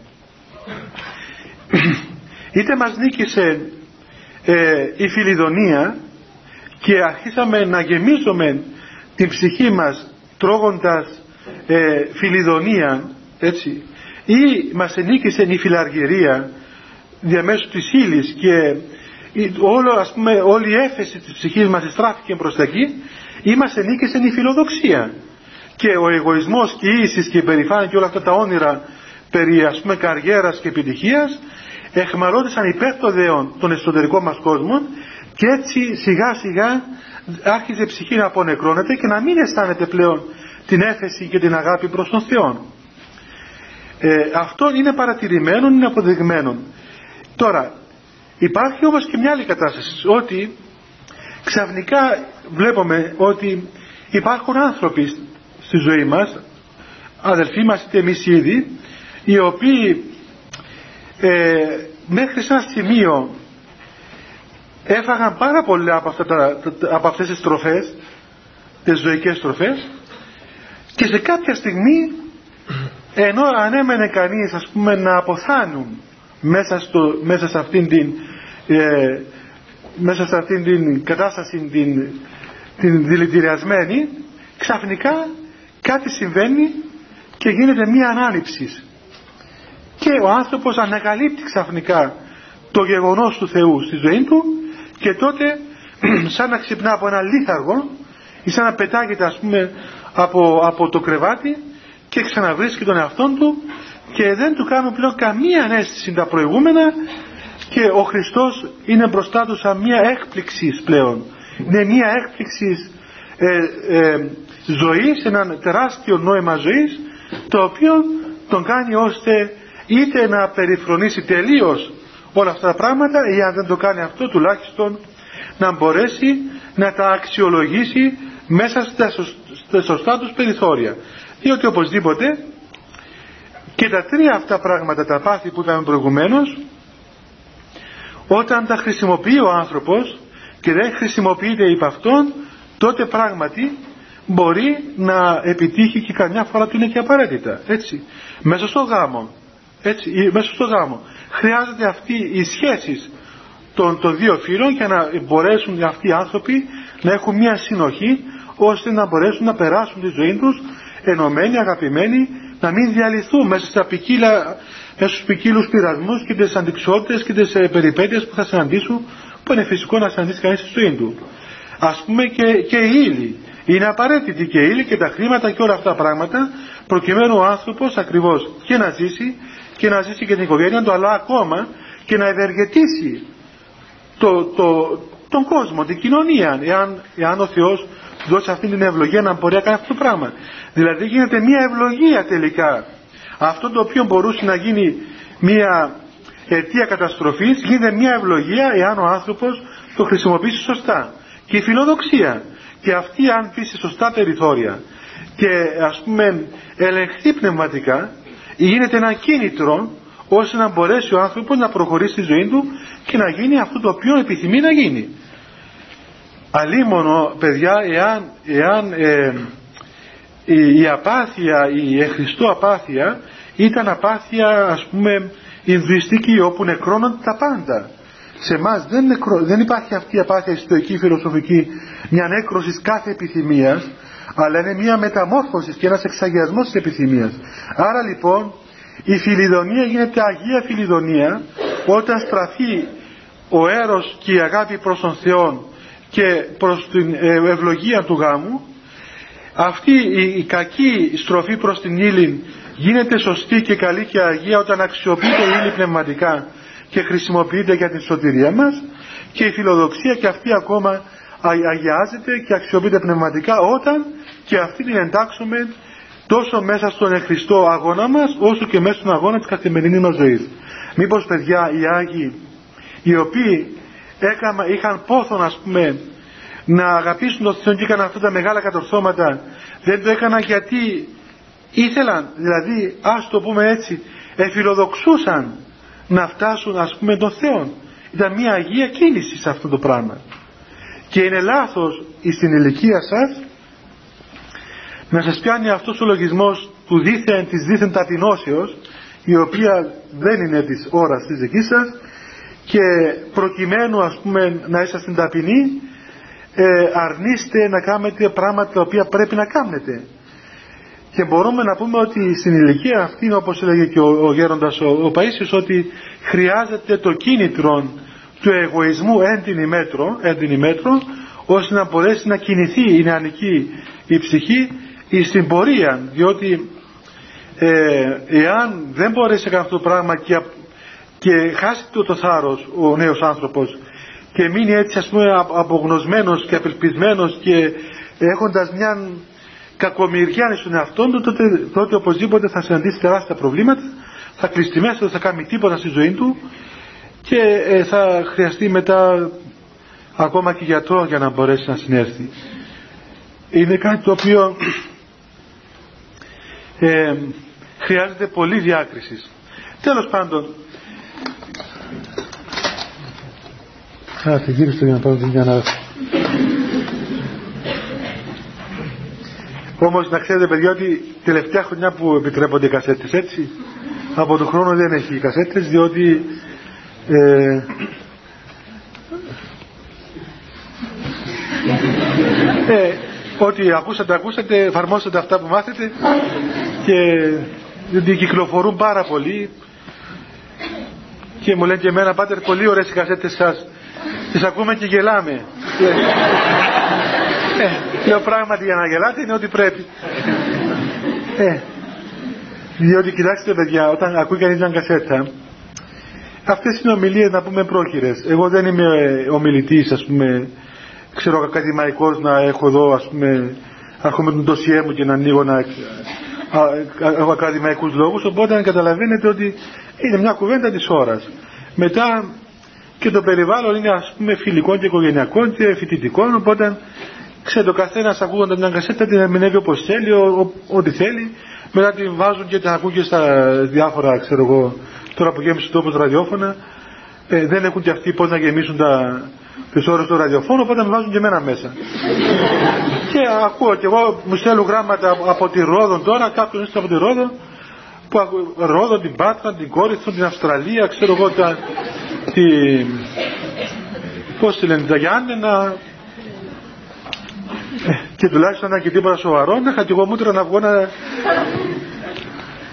*clears throat* Είτε μας νίκησε ε, η φιλιδονία και αρχίσαμε να γεμίζουμε την ψυχή μας τρώγοντας ε, φιλιδονία έτσι. Ή μας ενίκησε η φιλαργυρία διαμέσου της ύλης και όλο, ας πούμε, όλη η έφεση της ψυχής μας στράφηκε προς τα εκεί ή μας ενίκησε η φιλοδοξία. Και ο εγωισμός και η ίσης και η περηφάνεια και όλα αυτά τα όνειρα περί ας πούμε καριέρας και επιτυχίας εχμαλώτησαν υπέρ των δεών των εσωτερικών μας κόσμων και έτσι σιγά σιγά άρχιζε η ψυχή να απονεκρώνεται και να μην αισθάνεται πλέον την έφεση και την αγάπη προς τον Θεό. Ε, αυτό είναι παρατηρημένο, είναι αποδειγμένο. Τώρα, υπάρχει όμως και μια άλλη κατάσταση, ότι ξαφνικά βλέπουμε ότι υπάρχουν άνθρωποι στη ζωή μας, αδελφοί μας είτε εμείς ήδη, οι οποίοι ε, μέχρι σε ένα σημείο έφαγαν πάρα πολλά από, αυτά τα, από αυτές τις τροφές, τις ζωικές τροφές και σε κάποια στιγμή ενώ ανέμενε κανείς ας πούμε να αποθάνουν μέσα, στο, μέσα σε αυτήν την ε, μέσα σε αυτήν την κατάσταση την, την δηλητηριασμένη ξαφνικά κάτι συμβαίνει και γίνεται μία ανάληψη. Και ο άνθρωπος ανακαλύπτει ξαφνικά το γεγονός του Θεού στη ζωή του και τότε *clears throat* σαν να ξυπνά από ένα λίθαργο ή σαν να πετάγεται ας πούμε από, από το κρεβάτι και ξαναβρίσκει τον εαυτό του και δεν του κάνουν πλέον καμία ανέστηση τα προηγούμενα και ο Χριστός είναι μπροστά του σαν μια έκπληξη πλέον. Είναι μια έκπληξη ε, ε, ζωής, ένα τεράστιο νόημα ζωής το οποίο τον κάνει ώστε είτε να περιφρονήσει τελείως όλα αυτά τα πράγματα ή αν δεν το κάνει αυτό τουλάχιστον να μπορέσει να τα αξιολογήσει μέσα στα σωστά τους περιθώρια. Διότι οπωσδήποτε και τα τρία αυτά πράγματα τα πάθη που είπαμε προηγουμένως όταν τα χρησιμοποιεί ο άνθρωπος και δεν χρησιμοποιείται υπ' αυτόν τότε πράγματι μπορεί να επιτύχει και καμιά φορά του είναι και απαραίτητα. Έτσι. Μέσα στο γάμο. Έτσι. Μέσα στο γάμο. Χρειάζεται αυτή οι σχέσεις των, των δύο φίλων για να μπορέσουν αυτοί οι άνθρωποι να έχουν μια συνοχή ώστε να μπορέσουν να περάσουν τη ζωή τους ενωμένοι, αγαπημένοι να μην διαλυθούν μέσα, στα ποικίλα, μέσα στους ποικίλους πειρασμούς και τις αντικσότητες και τις ε, περιπέτειες που θα συναντήσουν που είναι φυσικό να συναντήσει κανείς στη ζωή του. Ας πούμε και, και η ύλη. Είναι απαραίτητη και η ύλη και τα χρήματα και όλα αυτά τα πράγματα προκειμένου ο άνθρωπος ακριβώς και να ζήσει και να ζήσει και την οικογένεια του αλλά ακόμα και να ευεργετήσει το, το, τον κόσμο, την κοινωνία εάν, εάν ο Θεός δώσει αυτή την ευλογία να μπορεί να κάνει αυτό το πράγμα. Δηλαδή γίνεται μια ευλογία τελικά. Αυτό το οποίο μπορούσε να γίνει μια αιτία καταστροφής γίνεται μια ευλογία εάν ο άνθρωπος το χρησιμοποιήσει σωστά. Και η φιλοδοξία και αυτή αν πει σε σωστά περιθώρια και ας πούμε ελεγχθεί πνευματικά γίνεται ένα κίνητρο ώστε να μπορέσει ο άνθρωπος να προχωρήσει στη ζωή του και να γίνει αυτό το οποίο επιθυμεί να γίνει. Αλίμονο παιδιά εάν, εάν ε, η, απάθεια, η εχριστό απάθεια ήταν απάθεια ας πούμε Ινδουιστική όπου νεκρώνονται τα πάντα. Σε εμάς δεν, δεν υπάρχει αυτή η απάθεια ιστορική φιλοσοφική μια νέκρωσης κάθε επιθυμίας αλλά είναι μια μεταμόρφωσης και ένας εξαγιασμός της επιθυμίας. Άρα λοιπόν η φιλιδονία γίνεται Αγία Φιλιδονία όταν στραφεί ο έρος και η αγάπη προς τον Θεό και προς την ε, ευλογία του γάμου αυτή η, κακή στροφή προς την ύλη γίνεται σωστή και καλή και αγία όταν αξιοποιείται η ύλη πνευματικά και χρησιμοποιείται για την σωτηρία μας και η φιλοδοξία και αυτή ακόμα αγιάζεται και αξιοποιείται πνευματικά όταν και αυτή την εντάξουμε τόσο μέσα στον εχριστό αγώνα μας όσο και μέσα στον αγώνα της καθημερινής μας ζωής. Μήπως παιδιά οι Άγιοι οι οποίοι έκαμα, είχαν πόθο να πούμε να αγαπήσουν τον Θεό και έκαναν αυτά τα μεγάλα κατορθώματα. Δεν το έκαναν γιατί ήθελαν δηλαδή ας το πούμε έτσι εφιλοδοξούσαν να φτάσουν ας πούμε τον Θεό ήταν μια αγία κίνηση σε αυτό το πράγμα. Και είναι λάθος στην ηλικία σας να σας πιάνει αυτός ο λογισμός του δίθεν, της δίθεν ταπεινώσεως η οποία δεν είναι της ώρας της δικής σας και προκειμένου ας πούμε να είσαστε ταπεινοί ε, αρνείστε να κάνετε πράγματα τα οποία πρέπει να κάνετε. Και μπορούμε να πούμε ότι στην ηλικία αυτή όπως έλεγε και ο, ο γέροντας ο, ο Παΐσιος ότι χρειάζεται το κίνητρο του εγωισμού έντινη μέτρο, έντινη μέτρο ώστε να μπορέσει να κινηθεί η νεανική η ψυχή στην πορεία. Διότι ε, εάν δεν μπορέσει να κάνει αυτό το πράγμα και, και χάσει το, το θάρρος ο νέος άνθρωπος και μείνει έτσι ας πούμε απογνωσμένος και απελπισμένος και έχοντας μια κακομοιριά στον εαυτό του τότε, τότε οπωσδήποτε θα συναντήσει τεράστια προβλήματα θα κλειστεί μέσα, δεν θα κάνει τίποτα στη ζωή του και ε, θα χρειαστεί μετά ακόμα και γιατρός για να μπορέσει να συνέρθει. Είναι κάτι το οποίο ε, χρειάζεται πολύ διάκριση. Τέλος πάντων, Άρα, γύρισε για να πάω την να... Όμως να ξέρετε παιδιά ότι τελευταία χρονιά που επιτρέπονται οι κασέτες έτσι από τον χρόνο δεν έχει κασέτες διότι ε, ε, ό,τι ακούσατε ακούσατε εφαρμόσατε αυτά που μάθετε και διότι κυκλοφορούν πάρα πολύ και μου λένε και εμένα πάτερ πολύ ωραίες οι κασέτες σας. Τις ακούμε και γελάμε ε, λέω πράγματι για να γελάτε είναι ό,τι πρέπει ε, διότι κοιτάξτε παιδιά όταν ακούει κανείς μια κασέτα αυτές είναι ομιλίες να πούμε πρόχειρες. Εγώ δεν είμαι ομιλητής ας πούμε ξέρω ακαδημαϊκός να έχω εδώ ας πούμε έρχομαι τον τοσιέ μου και να ανοίγω να έχω ακαδημαϊκούς λόγους οπότε καταλαβαίνετε ότι είναι μια κουβέντα της ώρας. Μετά και το περιβάλλον είναι ας πούμε φιλικό και οικογενειακό και φοιτητικό οπότε ξέρετε ο καθένας ακούγοντα μια κασέτα την ερμηνεύει όπως θέλει ό,τι θέλει. Μετά την βάζουν και την ακούγει στα διάφορα ξέρω εγώ τώρα που γέμισε τόπος ραδιόφωνα. Ε, δεν έχουν και αυτοί πώς να γεμίσουν τα, τις ώρες του ραδιοφώνου οπότε με βάζουν και εμένα μέσα και ακούω και εγώ μου στέλνουν γράμματα από τη Ρόδο τώρα κάποιον είστε από τη Ρόδο που Ρόδο, την Πάτρα, την Κόρυθο, την Αυστραλία ξέρω εγώ τα, τη, πώς τη λένε τα Γιάννενα ε, και τουλάχιστον να και τίποτα σοβαρό να είχα και εγώ μούτρα να βγω να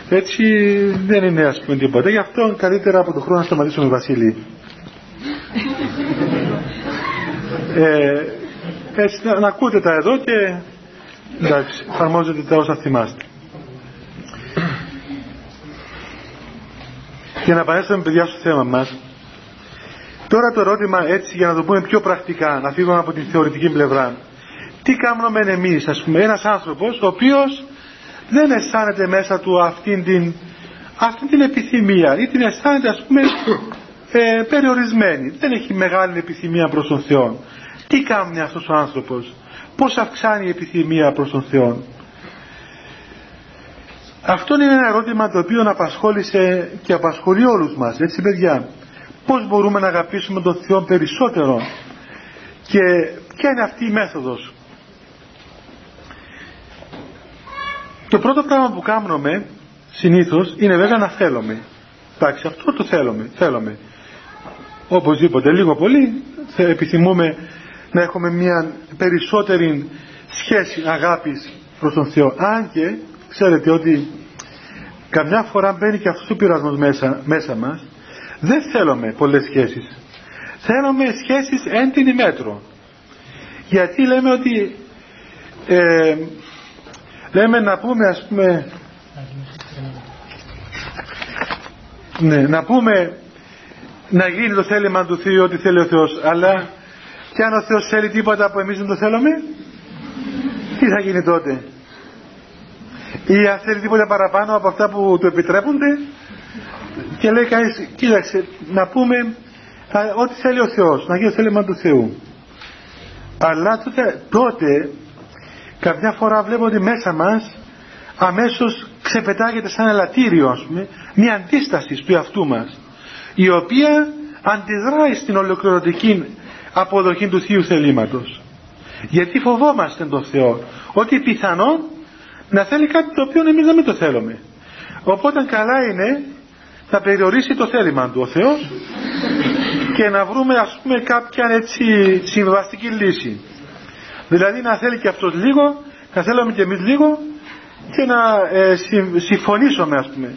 έτσι δεν είναι ας πούμε τίποτα. Γι' αυτό καλύτερα από τον χρόνο να σταματήσουμε Βασίλη. Ε, έτσι να, να, ακούτε τα εδώ και εντάξει, εφαρμόζετε τα όσα θυμάστε. Για να επανέλθουμε παιδιά στο θέμα μας, τώρα το ερώτημα έτσι για να το πούμε πιο πρακτικά, να φύγουμε από την θεωρητική πλευρά. Τι κάνουμε εμείς, ας πούμε, ένας άνθρωπος ο οποίος δεν αισθάνεται μέσα του αυτήν την, αυτήν την επιθυμία ή την αισθάνεται ας πούμε ε, περιορισμένη. Δεν έχει μεγάλη επιθυμία προς τον Θεό. Τι κάνει αυτός ο άνθρωπος; Πώς αυξάνει η επιθυμία προς τον Θεό. Αυτό είναι ένα ερώτημα το οποίο απασχόλησε και απασχολεί όλους μας. Έτσι παιδιά; Πώς μπορούμε να αγαπήσουμε τον Θεό περισσότερο; Και ποια είναι αυτή η μέθοδος; Το πρώτο πράγμα που κάνουμε συνήθως είναι βέβαια να θέλουμε. Εντάξει, αυτό το θέλουμε. Θέλουμε. Οπωσδήποτε, λίγο πολύ επιθυμούμε να έχουμε μια περισσότερη σχέση αγάπης προς τον Θεό. Αν και ξέρετε ότι καμιά φορά μπαίνει και αυτός ο πειρασμός μέσα, μέσα μας, δεν θέλουμε πολλές σχέσεις. Θέλουμε σχέσεις έντινη μέτρο. Γιατί λέμε ότι ε, λέμε να πούμε ας πούμε ναι, να πούμε να γίνει το θέλημα του Θεού ό,τι θέλει ο Θεός αλλά και αν ο Θεός θέλει τίποτα που εμείς δεν το θέλουμε. Τι θα γίνει τότε; Ή αν θέλει τίποτα παραπάνω από αυτά που του επιτρέπονται. Και λέει κανείς κοίταξε να πούμε ό,τι θέλει ο Θεός να γίνει το θέλημα του Θεού. Αλλά τότε, τότε καμιά φορά βλέπω ότι μέσα μας αμέσως ξεπετάγεται σαν ελαττήριο ας πούμε μια αντίσταση του εαυτού μας η οποία αντιδράει στην ολοκληρωτική αποδοχή του Θείου θελήματος. Γιατί φοβόμαστε τον Θεό ότι πιθανόν να θέλει κάτι το οποίο εμείς δεν μην το θέλουμε. Οπότε καλά είναι να περιορίσει το θέλημα του ο Θεός και να βρούμε ας πούμε κάποια έτσι συμβαστική λύση. Δηλαδή να θέλει και αυτός λίγο, να θέλουμε και εμείς λίγο και να ε, συμφωνήσουμε ας πούμε.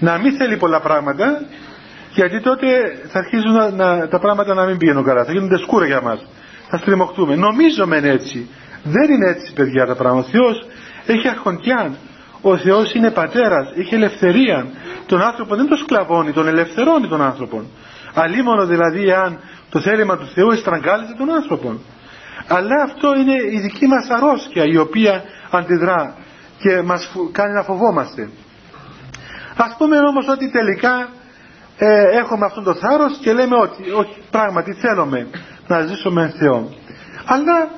Να μην θέλει πολλά πράγματα γιατί τότε θα αρχίζουν να, τα πράγματα να μην πηγαίνουν καλά. Θα γίνονται σκούρα για μας. Θα στριμωχτούμε. Νομίζουμε έτσι. Δεν είναι έτσι παιδιά τα πράγματα. Ο Θεός έχει αρχοντιά. Ο Θεός είναι πατέρας. Έχει ελευθερία. Τον άνθρωπο δεν τον σκλαβώνει, τον ελευθερώνει τον άνθρωπο. Αλίμονο δηλαδή αν το θέλημα του Θεού εστραγγάλιζε τον άνθρωπο. Αλλά αυτό είναι η δική μας αρρώστια η οποία αντιδρά και μας κάνει να φοβόμαστε. Ας πούμε όμως ότι τελικά ε, έχουμε αυτόν το θάρρος και λέμε ότι όχι, πράγματι θέλουμε να ζήσουμε με Θεό. Αλλά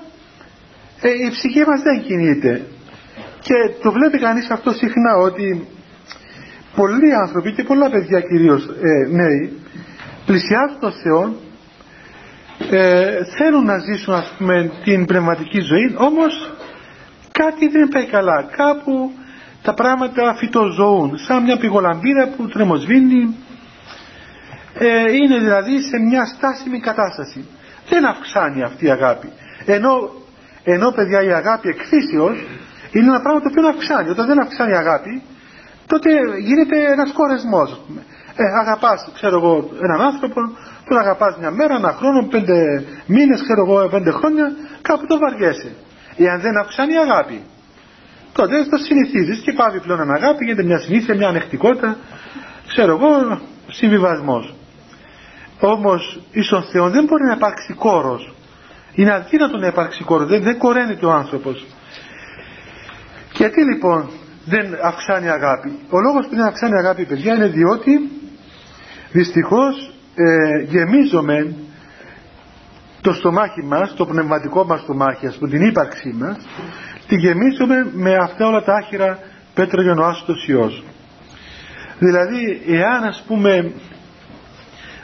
ε, η ψυχή μας δεν κινείται. Και το βλέπει κανείς αυτό συχνά ότι πολλοί άνθρωποι και πολλά παιδιά κυρίως ε, νέοι πλησιάζουν τον Θεό ε, θέλουν να ζήσουν ας πούμε την πνευματική ζωή όμως κάτι δεν πάει καλά κάπου τα πράγματα φυτοζωούν σαν μια πηγολαμπίδα που τρεμοσβήνει ε, είναι δηλαδή σε μια στάσιμη κατάσταση. Δεν αυξάνει αυτή η αγάπη. Ενώ, ενώ παιδιά η αγάπη εκφύσεως είναι ένα πράγμα το οποίο αυξάνει. Όταν δεν αυξάνει η αγάπη τότε γίνεται ένας κορεσμός ε, αγαπάς ξέρω εγώ έναν άνθρωπο τον αγαπάς μια μέρα, ένα χρόνο, πέντε μήνες ξέρω εγώ πέντε χρόνια κάπου το βαριέσαι. Εάν δεν αυξάνει η αγάπη τότε το συνηθίζεις και πάει πλέον αγάπη γίνεται μια συνήθεια, μια ανεκτικότητα ξέρω εγώ συμβιβασμός όμως ίσον Θεό δεν μπορεί να υπάρξει κόρος. Είναι αδύνατο να υπάρξει κόρος. Δεν, δεν κοραίνεται ο άνθρωπος. Γιατί λοιπόν δεν αυξάνει αγάπη; Ο λόγος που δεν αυξάνει αγάπη παιδιά είναι διότι δυστυχώς ε, γεμίζουμε το στομάχι μας, το πνευματικό μας στομάχι, ας πούμε, την ύπαρξή μας, τη γεμίζουμε με αυτά όλα τα άχυρα πέτρο για νοάστος Υιός. Δηλαδή, εάν ας πούμε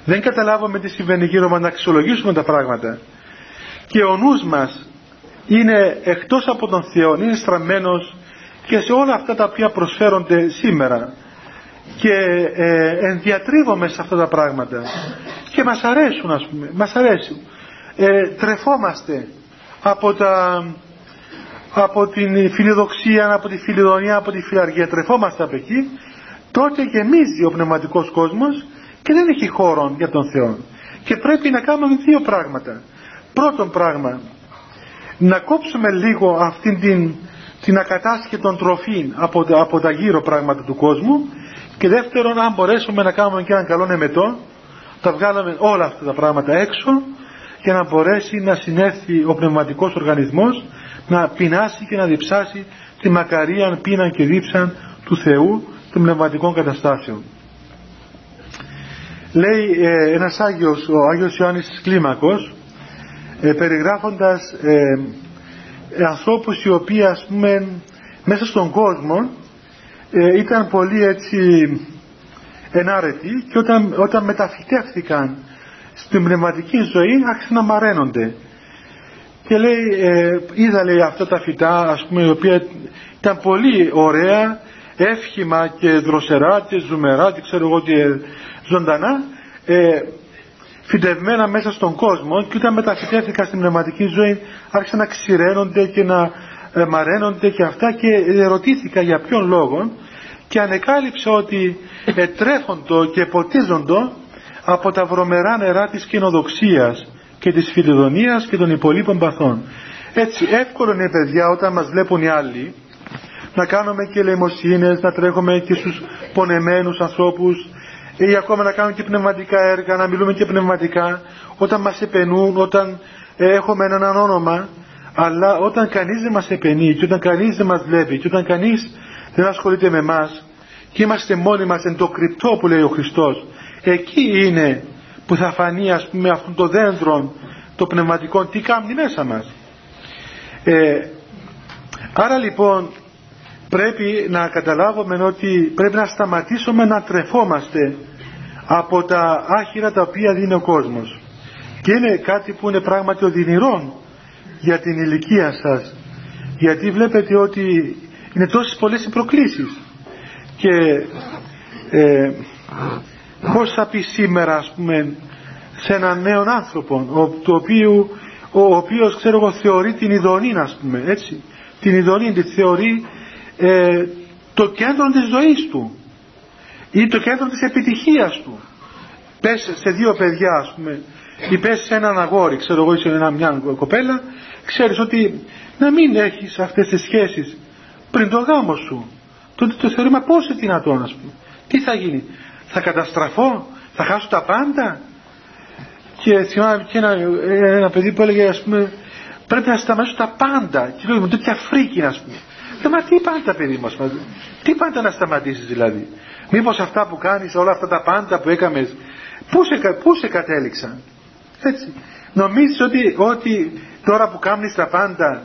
δεν καταλάβουμε τι συμβαίνει γύρω μας να αξιολογήσουμε τα πράγματα. Και ο νους μας είναι εκτός από τον Θεό, είναι στραμμένος και σε όλα αυτά τα οποία προσφέρονται σήμερα. Και ε, ενδιατρίβομαι σε αυτά τα πράγματα. Και μας αρέσουν ας πούμε, μας αρέσουν. Ε, τρεφόμαστε από, τα, από την φιλοδοξία, από τη φιλιδονία, από τη φιλαργία, τρεφόμαστε από εκεί, τότε γεμίζει ο πνευματικός κόσμος και δεν έχει χώρο για τον Θεό. Και πρέπει να κάνουμε δύο πράγματα. Πρώτον πράγμα, να κόψουμε λίγο αυτήν την, την ακατάσχετον τροφή από, από τα γύρω πράγματα του κόσμου και δεύτερον, αν μπορέσουμε να κάνουμε και έναν καλό εμετό, θα βγάλουμε όλα αυτά τα πράγματα έξω και να μπορέσει να συνέρθει ο πνευματικός οργανισμός να πεινάσει και να διψάσει τη μακαρία πείναν και δίψαν του Θεού των πνευματικών καταστάσεων. Λέει ε, ένας Άγιος, ο Άγιος Ιωάννης της Κλίμακος, ε, περιγράφοντας ε, ε, ανθρώπους οι οποίοι ας πούμε μέσα στον κόσμο ε, ήταν πολύ έτσι ενάρετοι και όταν, όταν μεταφυτεύθηκαν στην πνευματική ζωή άρχισαν να μαραίνονται. Και λέει ε, είδα λέει αυτά τα φυτά ας πούμε η οποία ήταν πολύ ωραία εύχημα και δροσερά και ζουμερά και ξέρω εγώ και ζωντανά ε, φυτευμένα μέσα στον κόσμο και όταν μεταφυτεύθηκαν στην πνευματική ζωή άρχισαν να ξηραίνονται και να ε, μαραίνονται και αυτά και ερωτήθηκα για ποιον λόγο και ανεκάλυψε ότι ετρέφοντο και ποτίζοντο από τα βρωμερά νερά της κοινοδοξίας και της φιλιδονίας και των υπολείπων παθών. Έτσι εύκολο είναι παιδιά όταν μας βλέπουν οι άλλοι να κάνουμε και λαιμοσύνες, να τρέχουμε και στους πονεμένους ανθρώπους ή ακόμα να κάνουμε και πνευματικά έργα, να μιλούμε και πνευματικά όταν μας επενούν, όταν έχουμε έναν όνομα αλλά όταν κανείς δεν μας επενεί και όταν κανείς δεν μας βλέπει και όταν κανείς δεν ασχολείται με εμάς και είμαστε μόνοι μας εν το κρυπτό που λέει ο Χριστός εκεί είναι που θα φανεί ας πούμε αυτό το δέντρο το πνευματικό τι κάνει μέσα μας. Ε, άρα λοιπόν πρέπει να καταλάβουμε ότι πρέπει να σταματήσουμε να τρεφόμαστε από τα άχυρα τα οποία δίνει ο κόσμος. Και είναι κάτι που είναι πράγματι οδυνηρό για την ηλικία σας. Γιατί βλέπετε ότι είναι τόσες πολλές οι προκλήσεις. Και ε, πώς θα πει σήμερα ας πούμε σε έναν νέο άνθρωπο ο, το οποίο, ο οποίος ξέρω εγώ θεωρεί την ειδονή ας πούμε έτσι. Την ειδονή τη θεωρεί ε, το κέντρο της ζωής του ή το κέντρο της επιτυχίας του. Πες σε δύο παιδιά ας πούμε ή πες σε έναν αγόρι ξέρω εγώ είσαι μια κοπέλα ξέρεις ότι να μην έχεις αυτές τις σχέσεις πριν το γάμος σου. Τότε το θεωρούμε πώς είναι δυνατόν ας πούμε. Τι θα γίνει θα καταστραφώ θα χάσω τα πάντα. Και θυμάμαι και ένα, ένα παιδί που έλεγε ας πούμε πρέπει να σταματήσω τα πάντα. Και λέω με τέτοια φρίκη ας πούμε λέω μα τι πάντα παιδί μας τι πάντα να σταματήσεις δηλαδή. Μήπως αυτά που κάνεις όλα αυτά τα πάντα που έκαμες πού σε, πού σε κατέληξαν έτσι. Νομίζεις ότι, ότι τώρα που κάνεις τα πάντα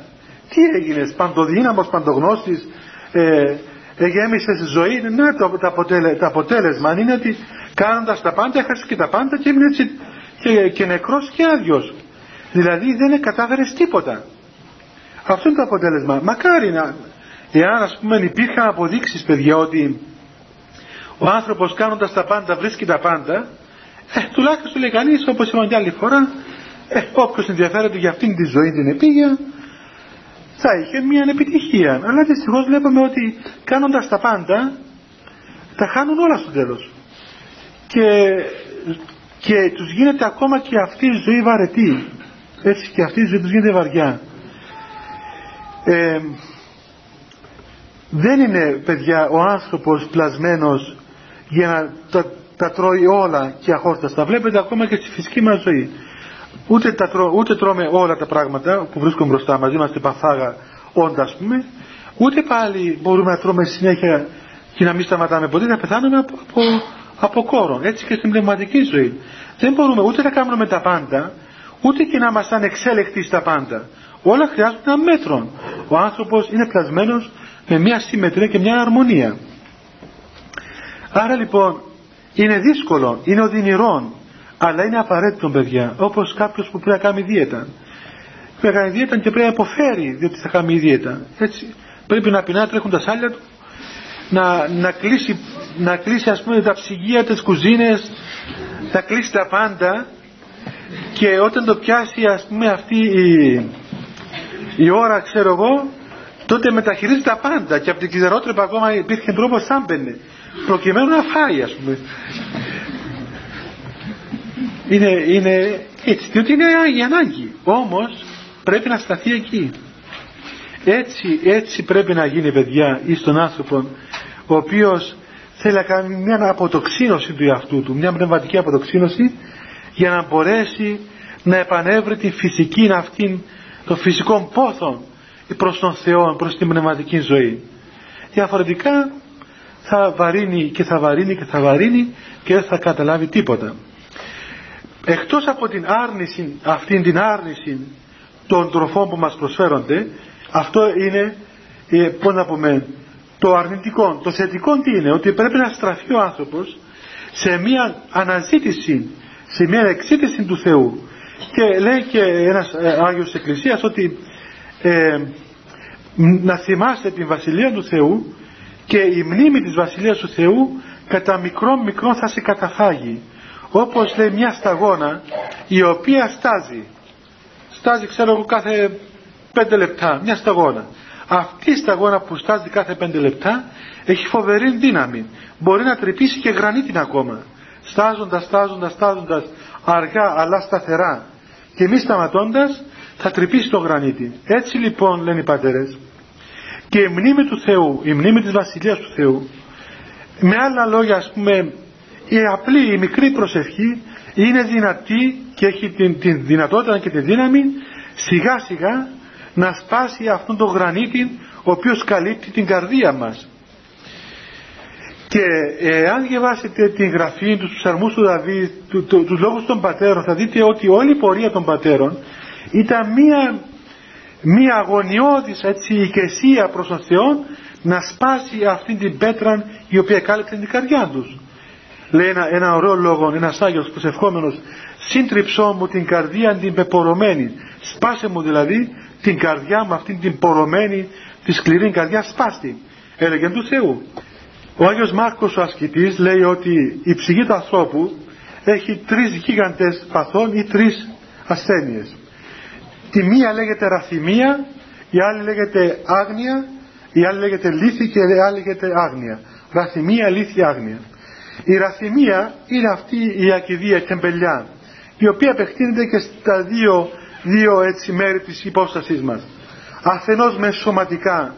τι έγινες παντοδύναμος, παντογνώστης ε, εγέμισες ζωή ναι το, το, αποτέλε, το αποτέλεσμα είναι ότι κάνοντας τα πάντα έχασες και τα πάντα και έμεινες έτσι και, και νεκρός και άδειος. Δηλαδή δεν κατάφερες τίποτα. Αυτό είναι το αποτέλεσμα. Μακάρι να εάν ας πούμε υπήρχαν αποδείξεις παιδιά ότι ο άνθρωπος κάνοντας τα πάντα βρίσκει τα πάντα ε, τουλάχιστον λέει κανείς όπως είπαμε και άλλη φορά ε, όποιος ενδιαφέρεται για αυτήν τη ζωή την επίγεια θα είχε μια επιτυχία αλλά δυστυχώς βλέπουμε ότι κάνοντας τα πάντα τα χάνουν όλα στο τέλος. Και, και τους γίνεται ακόμα και αυτή η ζωή βαρετή. Έτσι και αυτή η ζωή τους γίνεται βαριά. Ε, δεν είναι παιδιά ο άνθρωπος πλασμένος για να τα, τα τρώει όλα και αχόρταστα. Βλέπετε ακόμα και στη φυσική μας ζωή. Ούτε, τα ούτε τρώμε όλα τα πράγματα που βρίσκουμε μπροστά μας. Είμαστε παθάγα όντα ας πούμε. Ούτε πάλι μπορούμε να τρώμε συνέχεια και να μην σταματάμε ποτέ. Να πεθάνουμε από, από, από κόρο έτσι και στην πνευματική ζωή. Δεν μπορούμε ούτε να κάνουμε τα πάντα ούτε και να είμαστε ανεξέλεκτοι στα πάντα. Όλα χρειάζονται ένα μέτρο ο άνθρωπος είναι πλασμένος με μια συμμετρία και μια αρμονία. Άρα λοιπόν είναι δύσκολο, είναι οδυνηρό αλλά είναι απαραίτητο παιδιά όπως κάποιος που πρέπει να κάνει δίαιτα. Πρέπει να κάνει δίαιτα και πρέπει να υποφέρει διότι θα κάνει δίαιτα. Έτσι πρέπει να πεινά τρέχουν τα σάλια του να, να, κλείσει, να κλείσει ας πούμε τα ψυγεία, τις κουζίνες να κλείσει τα πάντα και όταν το πιάσει ας πούμε αυτή η, η ώρα ξέρω εγώ τότε μεταχειρίζει τα πάντα και από την κυδερότρεπα ακόμα υπήρχε τρόπο άμπαινε προκειμένου να φάει ας πούμε. Είναι, είναι έτσι διότι είναι η ανάγκη. Όμως πρέπει να σταθεί εκεί. Έτσι, έτσι πρέπει να γίνει παιδιά ή στον άνθρωπο ο οποίος θέλει να κάνει μια αποτοξίνωση του εαυτού του μια πνευματική αποτοξίνωση για να μπορέσει να επανέβρει τη φυσική αυτή των φυσικών πόθων προς τον Θεό, προς την πνευματική ζωή. Διαφορετικά θα βαρύνει και θα βαρύνει και θα βαρύνει και δεν θα καταλάβει τίποτα. Εκτός από την άρνηση, αυτήν την άρνηση των τροφών που μας προσφέρονται, αυτό είναι, ε, πώς να πούμε, το αρνητικό. Το θετικό τι είναι, ότι πρέπει να στραφεί ο άνθρωπος σε μια αναζήτηση, σε μια εξήτηση του Θεού. Και λέει και ένας ε, Άγιος της Εκκλησίας ότι ε, να θυμάστε την Βασιλεία του Θεού και η μνήμη της Βασιλείας του Θεού κατά μικρό μικρό θα σε καταφάγει. Όπως λέει μια σταγόνα η οποία στάζει. Στάζει ξέρω εγώ κάθε πέντε λεπτά μια σταγόνα. Αυτή η σταγόνα που στάζει κάθε πέντε λεπτά έχει φοβερή δύναμη. Μπορεί να τρυπήσει και γρανίτη ακόμα. Στάζοντας, στάζοντας, στάζοντας αργά αλλά σταθερά. Και μη σταματώντας θα τρυπήσει το γρανίτη έτσι λοιπόν λένε οι πατέρες και η μνήμη του Θεού η μνήμη της Βασιλείας του Θεού με άλλα λόγια ας πούμε η απλή, η μικρή προσευχή είναι δυνατή και έχει την, την δυνατότητα και τη δύναμη σιγά σιγά να σπάσει αυτόν τον γρανίτη ο οποίος καλύπτει την καρδία μας. Και αν διαβάσετε την γραφή του ψαρμούς του Δαβίδ, του, του, τους λόγους των πατέρων, θα δείτε ότι όλη η πορεία των πατέρων ήταν μία, μία αγωνιώδης έτσι, ηκεσία προς τον Θεό να σπάσει αυτή την πέτρα η οποία κάλυψε την καρδιά τους. Λέει ένα, ένα ωραίο λόγο, ένας Άγιος προσευχόμενος σύντριψό μου την καρδία την πεπορωμένη σπάσε μου δηλαδή την καρδιά μου αυτήν την πορωμένη τη σκληρή καρδιά σπάστη έλεγε του Θεού. Ο Άγιος Μάρκος ο ασκητής λέει ότι η ψυχή του ανθρώπου έχει τρεις γίγαντες παθών ή τρεις ασθένειες τη μία λέγεται ραθυμία η άλλη λέγεται άγνοια η άλλη λέγεται λύθη και η άλλη λέγεται άγνοια ραθυμία, λύθη, άγνοια η ραθυμία είναι αυτή η ακιδεία τεμπελιά η οποία απευθύνεται και στα δύο, δύο έτσι μέρη της υπόστασής μας. Αφενός μες σωματικά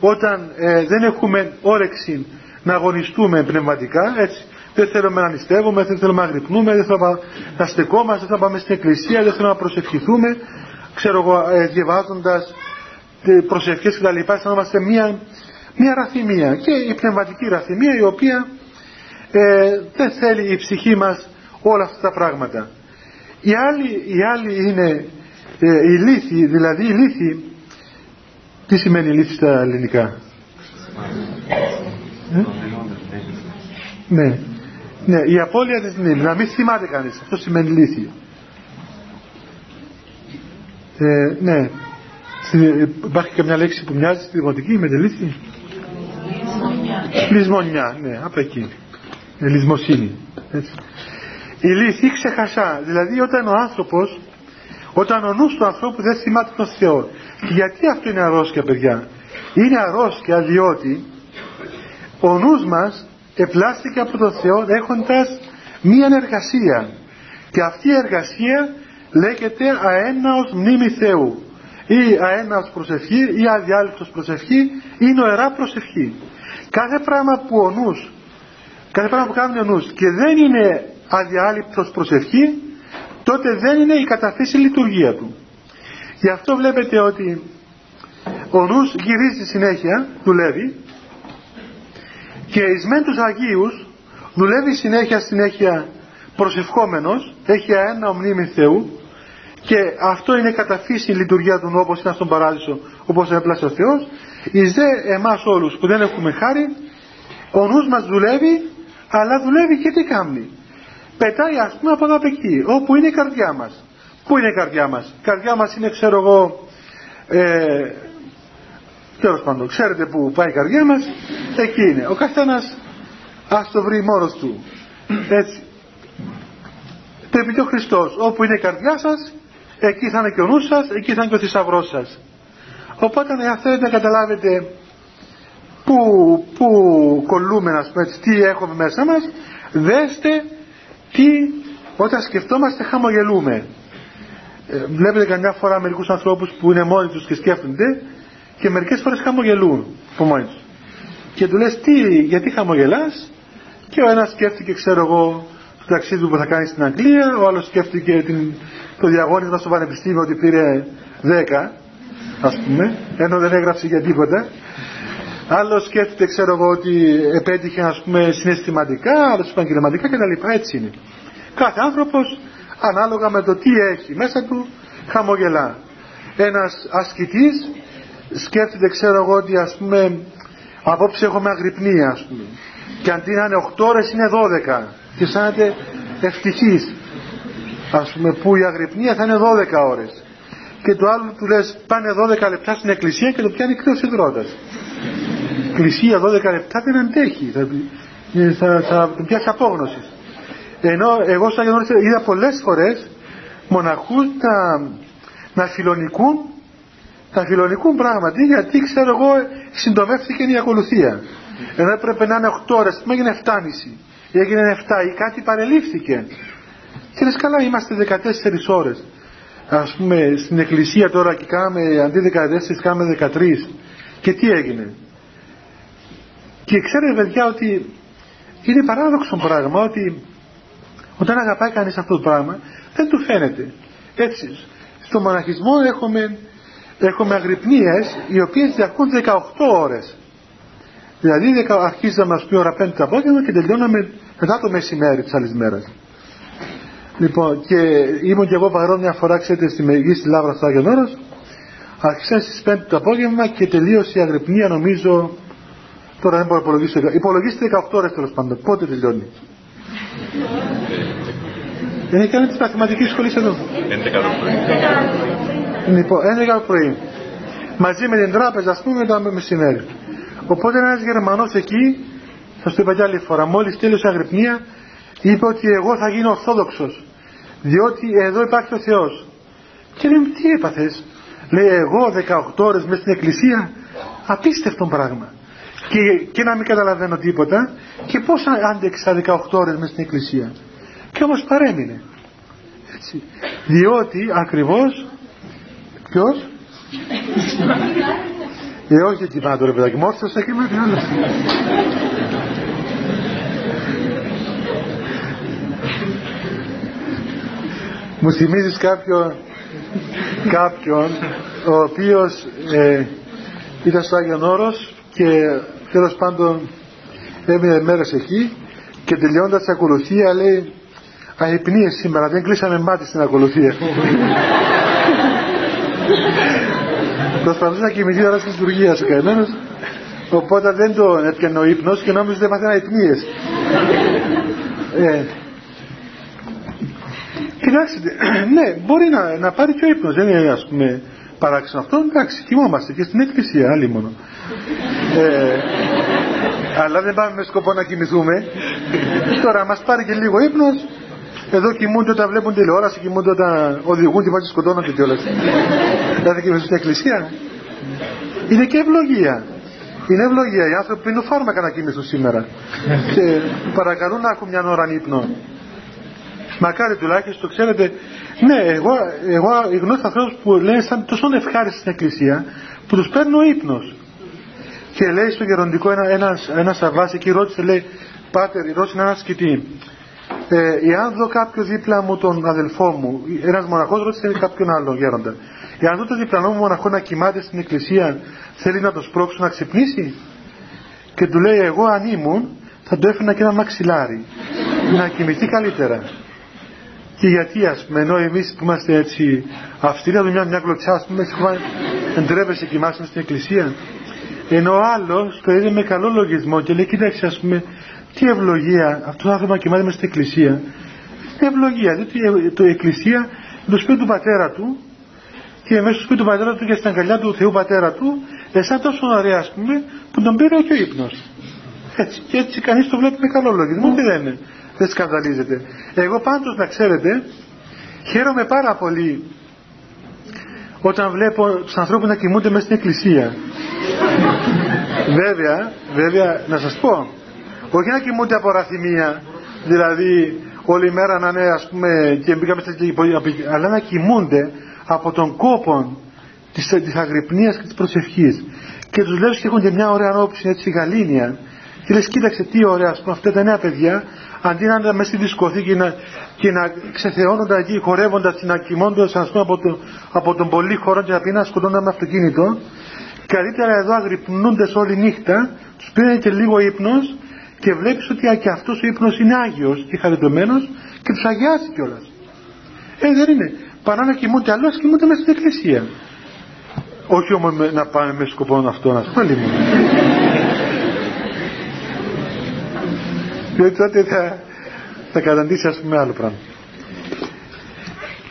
όταν ε, δεν έχουμε όρεξη να αγωνιστούμε πνευματικά έτσι δεν θέλουμε να νηστεύουμε, δεν θέλουμε να γρυπνούμε, δεν θέλουμε να στεκόμαστε, δεν θέλουμε να πάμε στην εκκλησία, δεν θέλουμε να προσευχηθούμε, ξέρω εγώ, ε, διαβάζοντας προσευχές κτλ. Αισθανόμαστε μια, μια ραθυμία και η πνευματική ραθυμία η οποία ε, δεν θέλει η ψυχή μας όλα αυτά τα πράγματα. Η άλλη, η άλλη είναι ε, η λύθη, δηλαδή η λύθη, τι σημαίνει λύθη στα ελληνικά; Ε; Ναι. ναι, η απώλεια της μνήμης, να μην θυμάται κανείς, αυτό σημαίνει λύθη. Ε, ναι, υπάρχει και μια λέξη που μοιάζει στη δημοτική με τη λύθη. Λυσμονιά. ναι, από εκεί. Ε, λυσμοσύνη. Έτσι. Η λύθη ξεχασά, δηλαδή όταν ο άνθρωπος, όταν ο νους του ανθρώπου δεν θυμάται τον Θεό. γιατί αυτό είναι αρρώσκια παιδιά; Είναι αρρώσκια διότι ο νους μας επλάστηκε από τον Θεό έχοντας μία εργασία και αυτή η εργασία λέγεται αέναος μνήμη Θεού. Ή αέναος προσευχή ή αδιάλειπτος προσευχή ή νοερά προσευχή. Κάθε πράγμα που ο νους κάθε πράγμα που κάνει ο νους και δεν είναι αδιάλειπτος προσευχή τότε δεν είναι η καταφύση λειτουργία του. Γι' αυτό βλέπετε ότι ο νους γυρίζει συνέχεια δουλεύει και εις μεν τους Αγίους δουλεύει συνέχεια συνέχεια προσευχόμενος έχει ένα ομνήμη Θεού και αυτό είναι κατά φύση η λειτουργία του όπως ήταν στον παράδεισο όπως έπλασε ο Θεός εις δε εμάς όλους που δεν έχουμε χάρη ο νους μας δουλεύει αλλά δουλεύει και τι κάνει πετάει ας πούμε από εδώ από εκεί όπου είναι η καρδιά μας πού είναι η καρδιά μας; Η καρδιά μας είναι ξέρω εγώ ε, Τέλος πάντων, ξέρετε που πάει η καρδιά μας, εκεί είναι. Ο καθένας ας το βρει μόνος του. Έτσι. Το επειδή ο Χριστός, όπου είναι η καρδιά σας, εκεί θα είναι και ο νους σας, εκεί θα είναι και ο θησαυρός σας. Οπότε, αν θέλετε να καταλάβετε πού, πού κολλούμε, ας πούμε, τι έχουμε μέσα μας, δέστε τι όταν σκεφτόμαστε χαμογελούμε. Ε, βλέπετε καμιά φορά μερικούς ανθρώπους που είναι μόνοι τους και σκέφτονται και μερικές φορές χαμογελούν από μόνοι τους. Και του λες τι, γιατί χαμογελάς; Και ο ένας σκέφτηκε ξέρω εγώ το ταξίδι που θα κάνει στην Αγγλία, ο άλλος σκέφτηκε την, το διαγώνισμα στο πανεπιστήμιο ότι πήρε 10 ας πούμε, ενώ δεν έγραψε για τίποτα. Άλλο σκέφτεται, ξέρω εγώ, ότι επέτυχε, ας πούμε, συναισθηματικά, άλλο επαγγελματικά κτλ. Έτσι είναι. Κάθε άνθρωπος, ανάλογα με το τι έχει μέσα του, χαμογελά. Ένας ασκητής σκέφτεται ξέρω εγώ ότι ας πούμε απόψε έχουμε αγρυπνία ας πούμε και αντί να είναι 8 ώρες είναι 12 και αισθάνεται ευτυχής ας πούμε που η αγρυπνία θα είναι 12 ώρες. Και το άλλο του λες πάνε 12 λεπτά στην εκκλησία και το πιάνει κρύος υδρότας. Εκκλησία 12 λεπτά δεν αντέχει. Θα, θα, θα, θα πιάσει απόγνωσης. Ενώ εγώ σαν γεννόρες είδα πολλές φορές μοναχούς να, να φιλονικούν θα φιλονικούν πράγματι γιατί ξέρω εγώ συντομεύτηκε η ακολουθία. Ενώ έπρεπε να είναι 8 ώρες, μου έγινε 7,5 ή έγινε 7 ή κάτι παρελήφθηκε. Και λες καλά είμαστε 14 ώρες. Ας πούμε στην εκκλησία τώρα και κάναμε αντί 14 κάναμε 13. Και τι έγινε. Και ξέρετε παιδιά ότι είναι παράδοξο πράγμα ότι όταν αγαπάει κανείς αυτό το πράγμα δεν του φαίνεται. Έτσι, στο μοναχισμό έχουμε έχουμε αγρυπνίες οι οποίες διαρκούν 18 ώρες. Δηλαδή αρχίζει να μας πει ώρα 5 το απόγευμα και τελειώναμε μετά το μεσημέρι της άλλης μέρας. Λοιπόν, και ήμουν και εγώ παρόν μια φορά, ξέρετε, στη Μεγή στη Λάβρα στο Άγιον Όρος. Άρχισα στις 5 το απόγευμα και τελείωσε η αγρυπνία νομίζω, τώρα δεν μπορώ να υπολογίσω, υπολογίστε 18 ώρες τέλος πάντων. Πότε τελειώνει. *laughs* Δεν κάνει της μαθηματικής σχολής εδώ. 11 Λοιπόν, 11 πρωί. Μαζί με την τράπεζα, ας πούμε, το μεσημέρι. Οπότε ένας Γερμανός εκεί, θα το είπα κι άλλη φορά, μόλις τέλειωσε αγρυπνία, είπε ότι εγώ θα γίνω Ορθόδοξος. Διότι εδώ υπάρχει ο Θεός. Και λέμε, τι έπαθες; Λέει, εγώ 18 ώρες μέσα στην εκκλησία, απίστευτο πράγμα. Και, και να μην καταλαβαίνω τίποτα, και πώς άντεξα 18 ώρες μέσα στην εκκλησία. Και όμως παρέμεινε. Έτσι. Διότι ακριβώς Ποιος; ε, όχι εκεί πάνω ρε παιδάκι, μόρφωσα και με άλλο. Μου θυμίζεις κάποιον κάποιον ο οποίος ε, ήταν στο Άγιον Όρος και τέλος πάντων έμεινε μέρες εκεί και τελειώντας την ακολουθία λέει αϊπνίες σήμερα δεν κλείσαμε μάτι στην ακολουθία *laughs* προσπαθούσε να κοιμηθεί ώρα της λειτουργίας ο καημένος οπότε δεν το έπιανε ο ύπνος και νόμιζε ότι έπαθαν αϊπνίες *laughs* ε, Κοιτάξτε, *clears throat* ναι, μπορεί να, να πάρει και ο ύπνος, δεν είναι ας πούμε παράξενο αυτό, εντάξει, κοιμόμαστε και στην εκκλησία, άλλη μόνο. *laughs* Ε, αλλά δεν πάμε με σκοπό να κοιμηθούμε. Τώρα μας πάρει και λίγο ύπνος, εδώ κοιμούνται όταν βλέπουν τηλεόραση, κοιμούνται όταν οδηγούν και πάνε σκοτώνονται κιόλας. Δεν θα κοιμηθούν στην εκκλησία. Είναι και ευλογία. Είναι ευλογία. Οι άνθρωποι πίνουν φάρμακα να κοιμηθούν σήμερα. και παρακαλούν να έχουν μια ώρα ύπνο. Μακάρι τουλάχιστον, ξέρετε, ναι, εγώ, εγώ γνώρισα ανθρώπους που λένε σαν τόσο ευχάριστοι στην εκκλησία που τους παίρνει ο ύπνος. Και λέει στο γεροντικό ένα, ένας, ένας αβάς εκεί ρώτησε, λέει, Πάτερ, ρώτησε ένας ασκητή. Ε, εάν δω κάποιο δίπλα μου τον αδελφό μου, ένας μοναχός ρώτησε κάποιον άλλο γέροντα. Εάν δω τον διπλανό μου μοναχό να κοιμάται στην εκκλησία, θέλει να το σπρώξω να ξυπνήσει; Και του λέει, εγώ αν ήμουν, θα το έφερνα και ένα μαξιλάρι. να κοιμηθεί καλύτερα. Και γιατί ας πούμε, ενώ εμείς που είμαστε έτσι αυστηροί, να μια, μια κλωτσιά, ας πούμε, εντρέπεσαι και είμαστε στην εκκλησία. Ενώ ο άλλος το είδε με καλό λογισμό και λέει, κοίταξε, ας πούμε, τι ευλογία, αυτό το άνθρωπο κοιμάται μέσα στην εκκλησία. Τι ευλογία, διότι το εκκλησία το σπίτι του πατέρα του και μέσα στο σπίτι του πατέρα του και στην αγκαλιά του Θεού πατέρα του, εσά τόσο ωραία, ας πούμε, που τον πήρε και ο ύπνος. Έτσι, και έτσι κανείς το βλέπει με καλό λογισμό και δεν είναι δεν σκανδαλίζεται. Εγώ πάντως να ξέρετε χαίρομαι πάρα πολύ όταν βλέπω τους ανθρώπους να κοιμούνται μέσα στην εκκλησία. *laughs* βέβαια, βέβαια να σας πω, όχι να κοιμούνται από ραθυμία, δηλαδή όλη μέρα να είναι ας πούμε και μπήκαμε αλλά να κοιμούνται από τον κόπο της, της αγρυπνίας και της προσευχής και τους λέω και έχουν και μια ωραία όψη έτσι γαλήνια και λες κοίταξε τι ωραία ας πούμε αυτά τα νέα παιδιά αντί να είναι μέσα στη δισκοθήκη να, και να ξεθεώνονται εκεί χορεύοντας και να κοιμώντας ας πούμε από, το, από τον πολύ χώρο και να πει να σκοτώνονται με αυτοκίνητο καλύτερα εδώ αγρυπνούνται όλη νύχτα τους πήρε και λίγο ύπνος και βλέπεις ότι και αυτός ο ύπνος είναι Άγιος και χαριτωμένος και τους αγιάζει κιόλας. Ε, δεν είναι. Παρά να κοιμούνται αλλού, κοιμούνται μέσα στην εκκλησία. Όχι όμως να πάμε με σκοπό αυτό, να πούμε λίγο. Διότι τότε θα, θα καταντήσει ας πούμε άλλο πράγμα.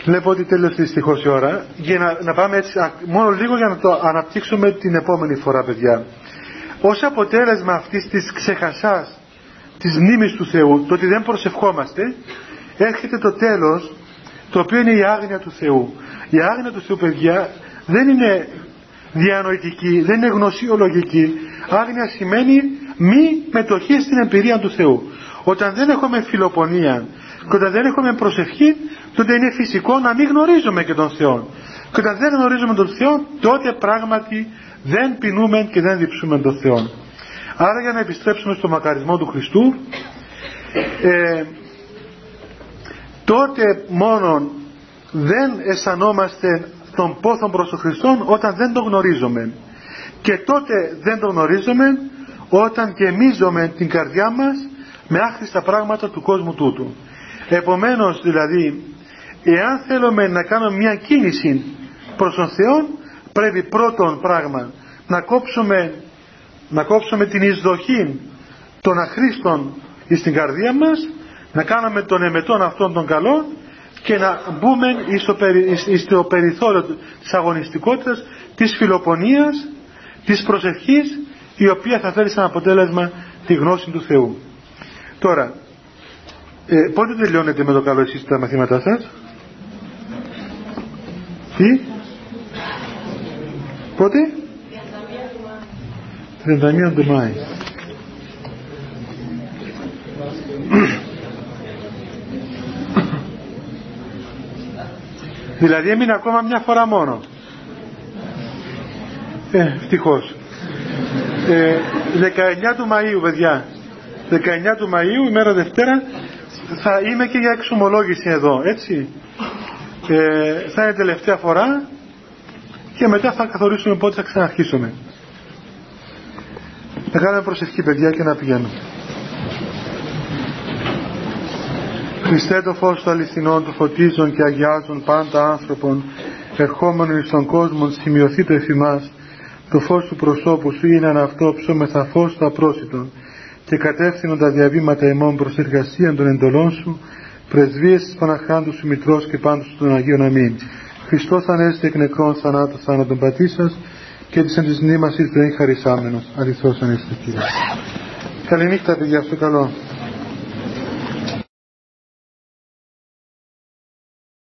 Βλέπω ότι τέλειωσε δυστυχώς η ώρα. Για να, να πάμε έτσι, μόνο λίγο για να το αναπτύξουμε την επόμενη φορά, παιδιά. Ω αποτέλεσμα αυτής της ξεχασάς της μνήμης του Θεού, το ότι δεν προσευχόμαστε, έρχεται το τέλος, το οποίο είναι η άγνοια του Θεού. Η άγνοια του Θεού, παιδιά, δεν είναι διανοητική, δεν είναι γνωσιολογική. Άγνοια σημαίνει μη μετοχή στην εμπειρία του Θεού. Όταν δεν έχουμε φιλοπονία και όταν δεν έχουμε προσευχή, τότε είναι φυσικό να μην γνωρίζουμε και τον Θεό. Και όταν δεν γνωρίζουμε τον Θεό, τότε πράγματι δεν πεινούμε και δεν διψούμε τον Θεό. Άρα για να επιστρέψουμε στο μακαρισμό του Χριστού, ε, τότε μόνο δεν αισθανόμαστε τον πόθο προς τον Χριστό όταν δεν τον γνωρίζουμε. Και τότε δεν τον γνωρίζουμε όταν γεμίζουμε την καρδιά μας με άχρηστα πράγματα του κόσμου τούτου. Επομένως δηλαδή, εάν θέλουμε να κάνουμε μια κίνηση προς τον Θεό, πρέπει πρώτον πράγμα να κόψουμε, να κόψουμε την εισδοχή των αχρήστων στην καρδία μας, να κάνουμε τον εμετών αυτών των καλών και να μπούμε στο περιθώριο της αγωνιστικότητας, της φιλοπονίας, της προσευχής, η οποία θα φέρει σαν αποτέλεσμα τη γνώση του Θεού. Τώρα, ε, πότε τελειώνετε με το καλό εσείς τα μαθήματά σας; Τι; Πότε; 31 του Μάη. δηλαδή έμεινε ακόμα μια φορά μόνο. Ε, ευτυχώς. Ε, 19 του Μαΐου παιδιά 19 του Μαΐου, ημέρα Δευτέρα, θα είμαι και για εξομολόγηση εδώ, έτσι. και θα είναι τελευταία φορά και μετά θα καθορίσουμε πότε θα ξαναρχίσουμε. Να κάνουμε προσευχή παιδιά και να πηγαίνουμε. Χριστέ το φως του αληθινών του φωτίζουν και αγιάζουν πάντα άνθρωπον ερχόμενον εις τον κόσμο σημειωθεί το εφημάς το φως του προσώπου σου είναι αυτό ψώμεθα φως το απρόσιτον και κατεύθυνον τα διαβήματα εμών προς εργασία των εντολών σου πρεσβείες της Παναχάντου σου Μητρός και πάντως των Αγίων Αμήν. Χριστός ανέστη εκ νεκρών θανάτου θάνατον πατή σας και της εν της μνήμασης του εν χαρισάμενος. Αληθώς ανέστη Κύριε. Καληνύχτα παιδιά, στο καλό.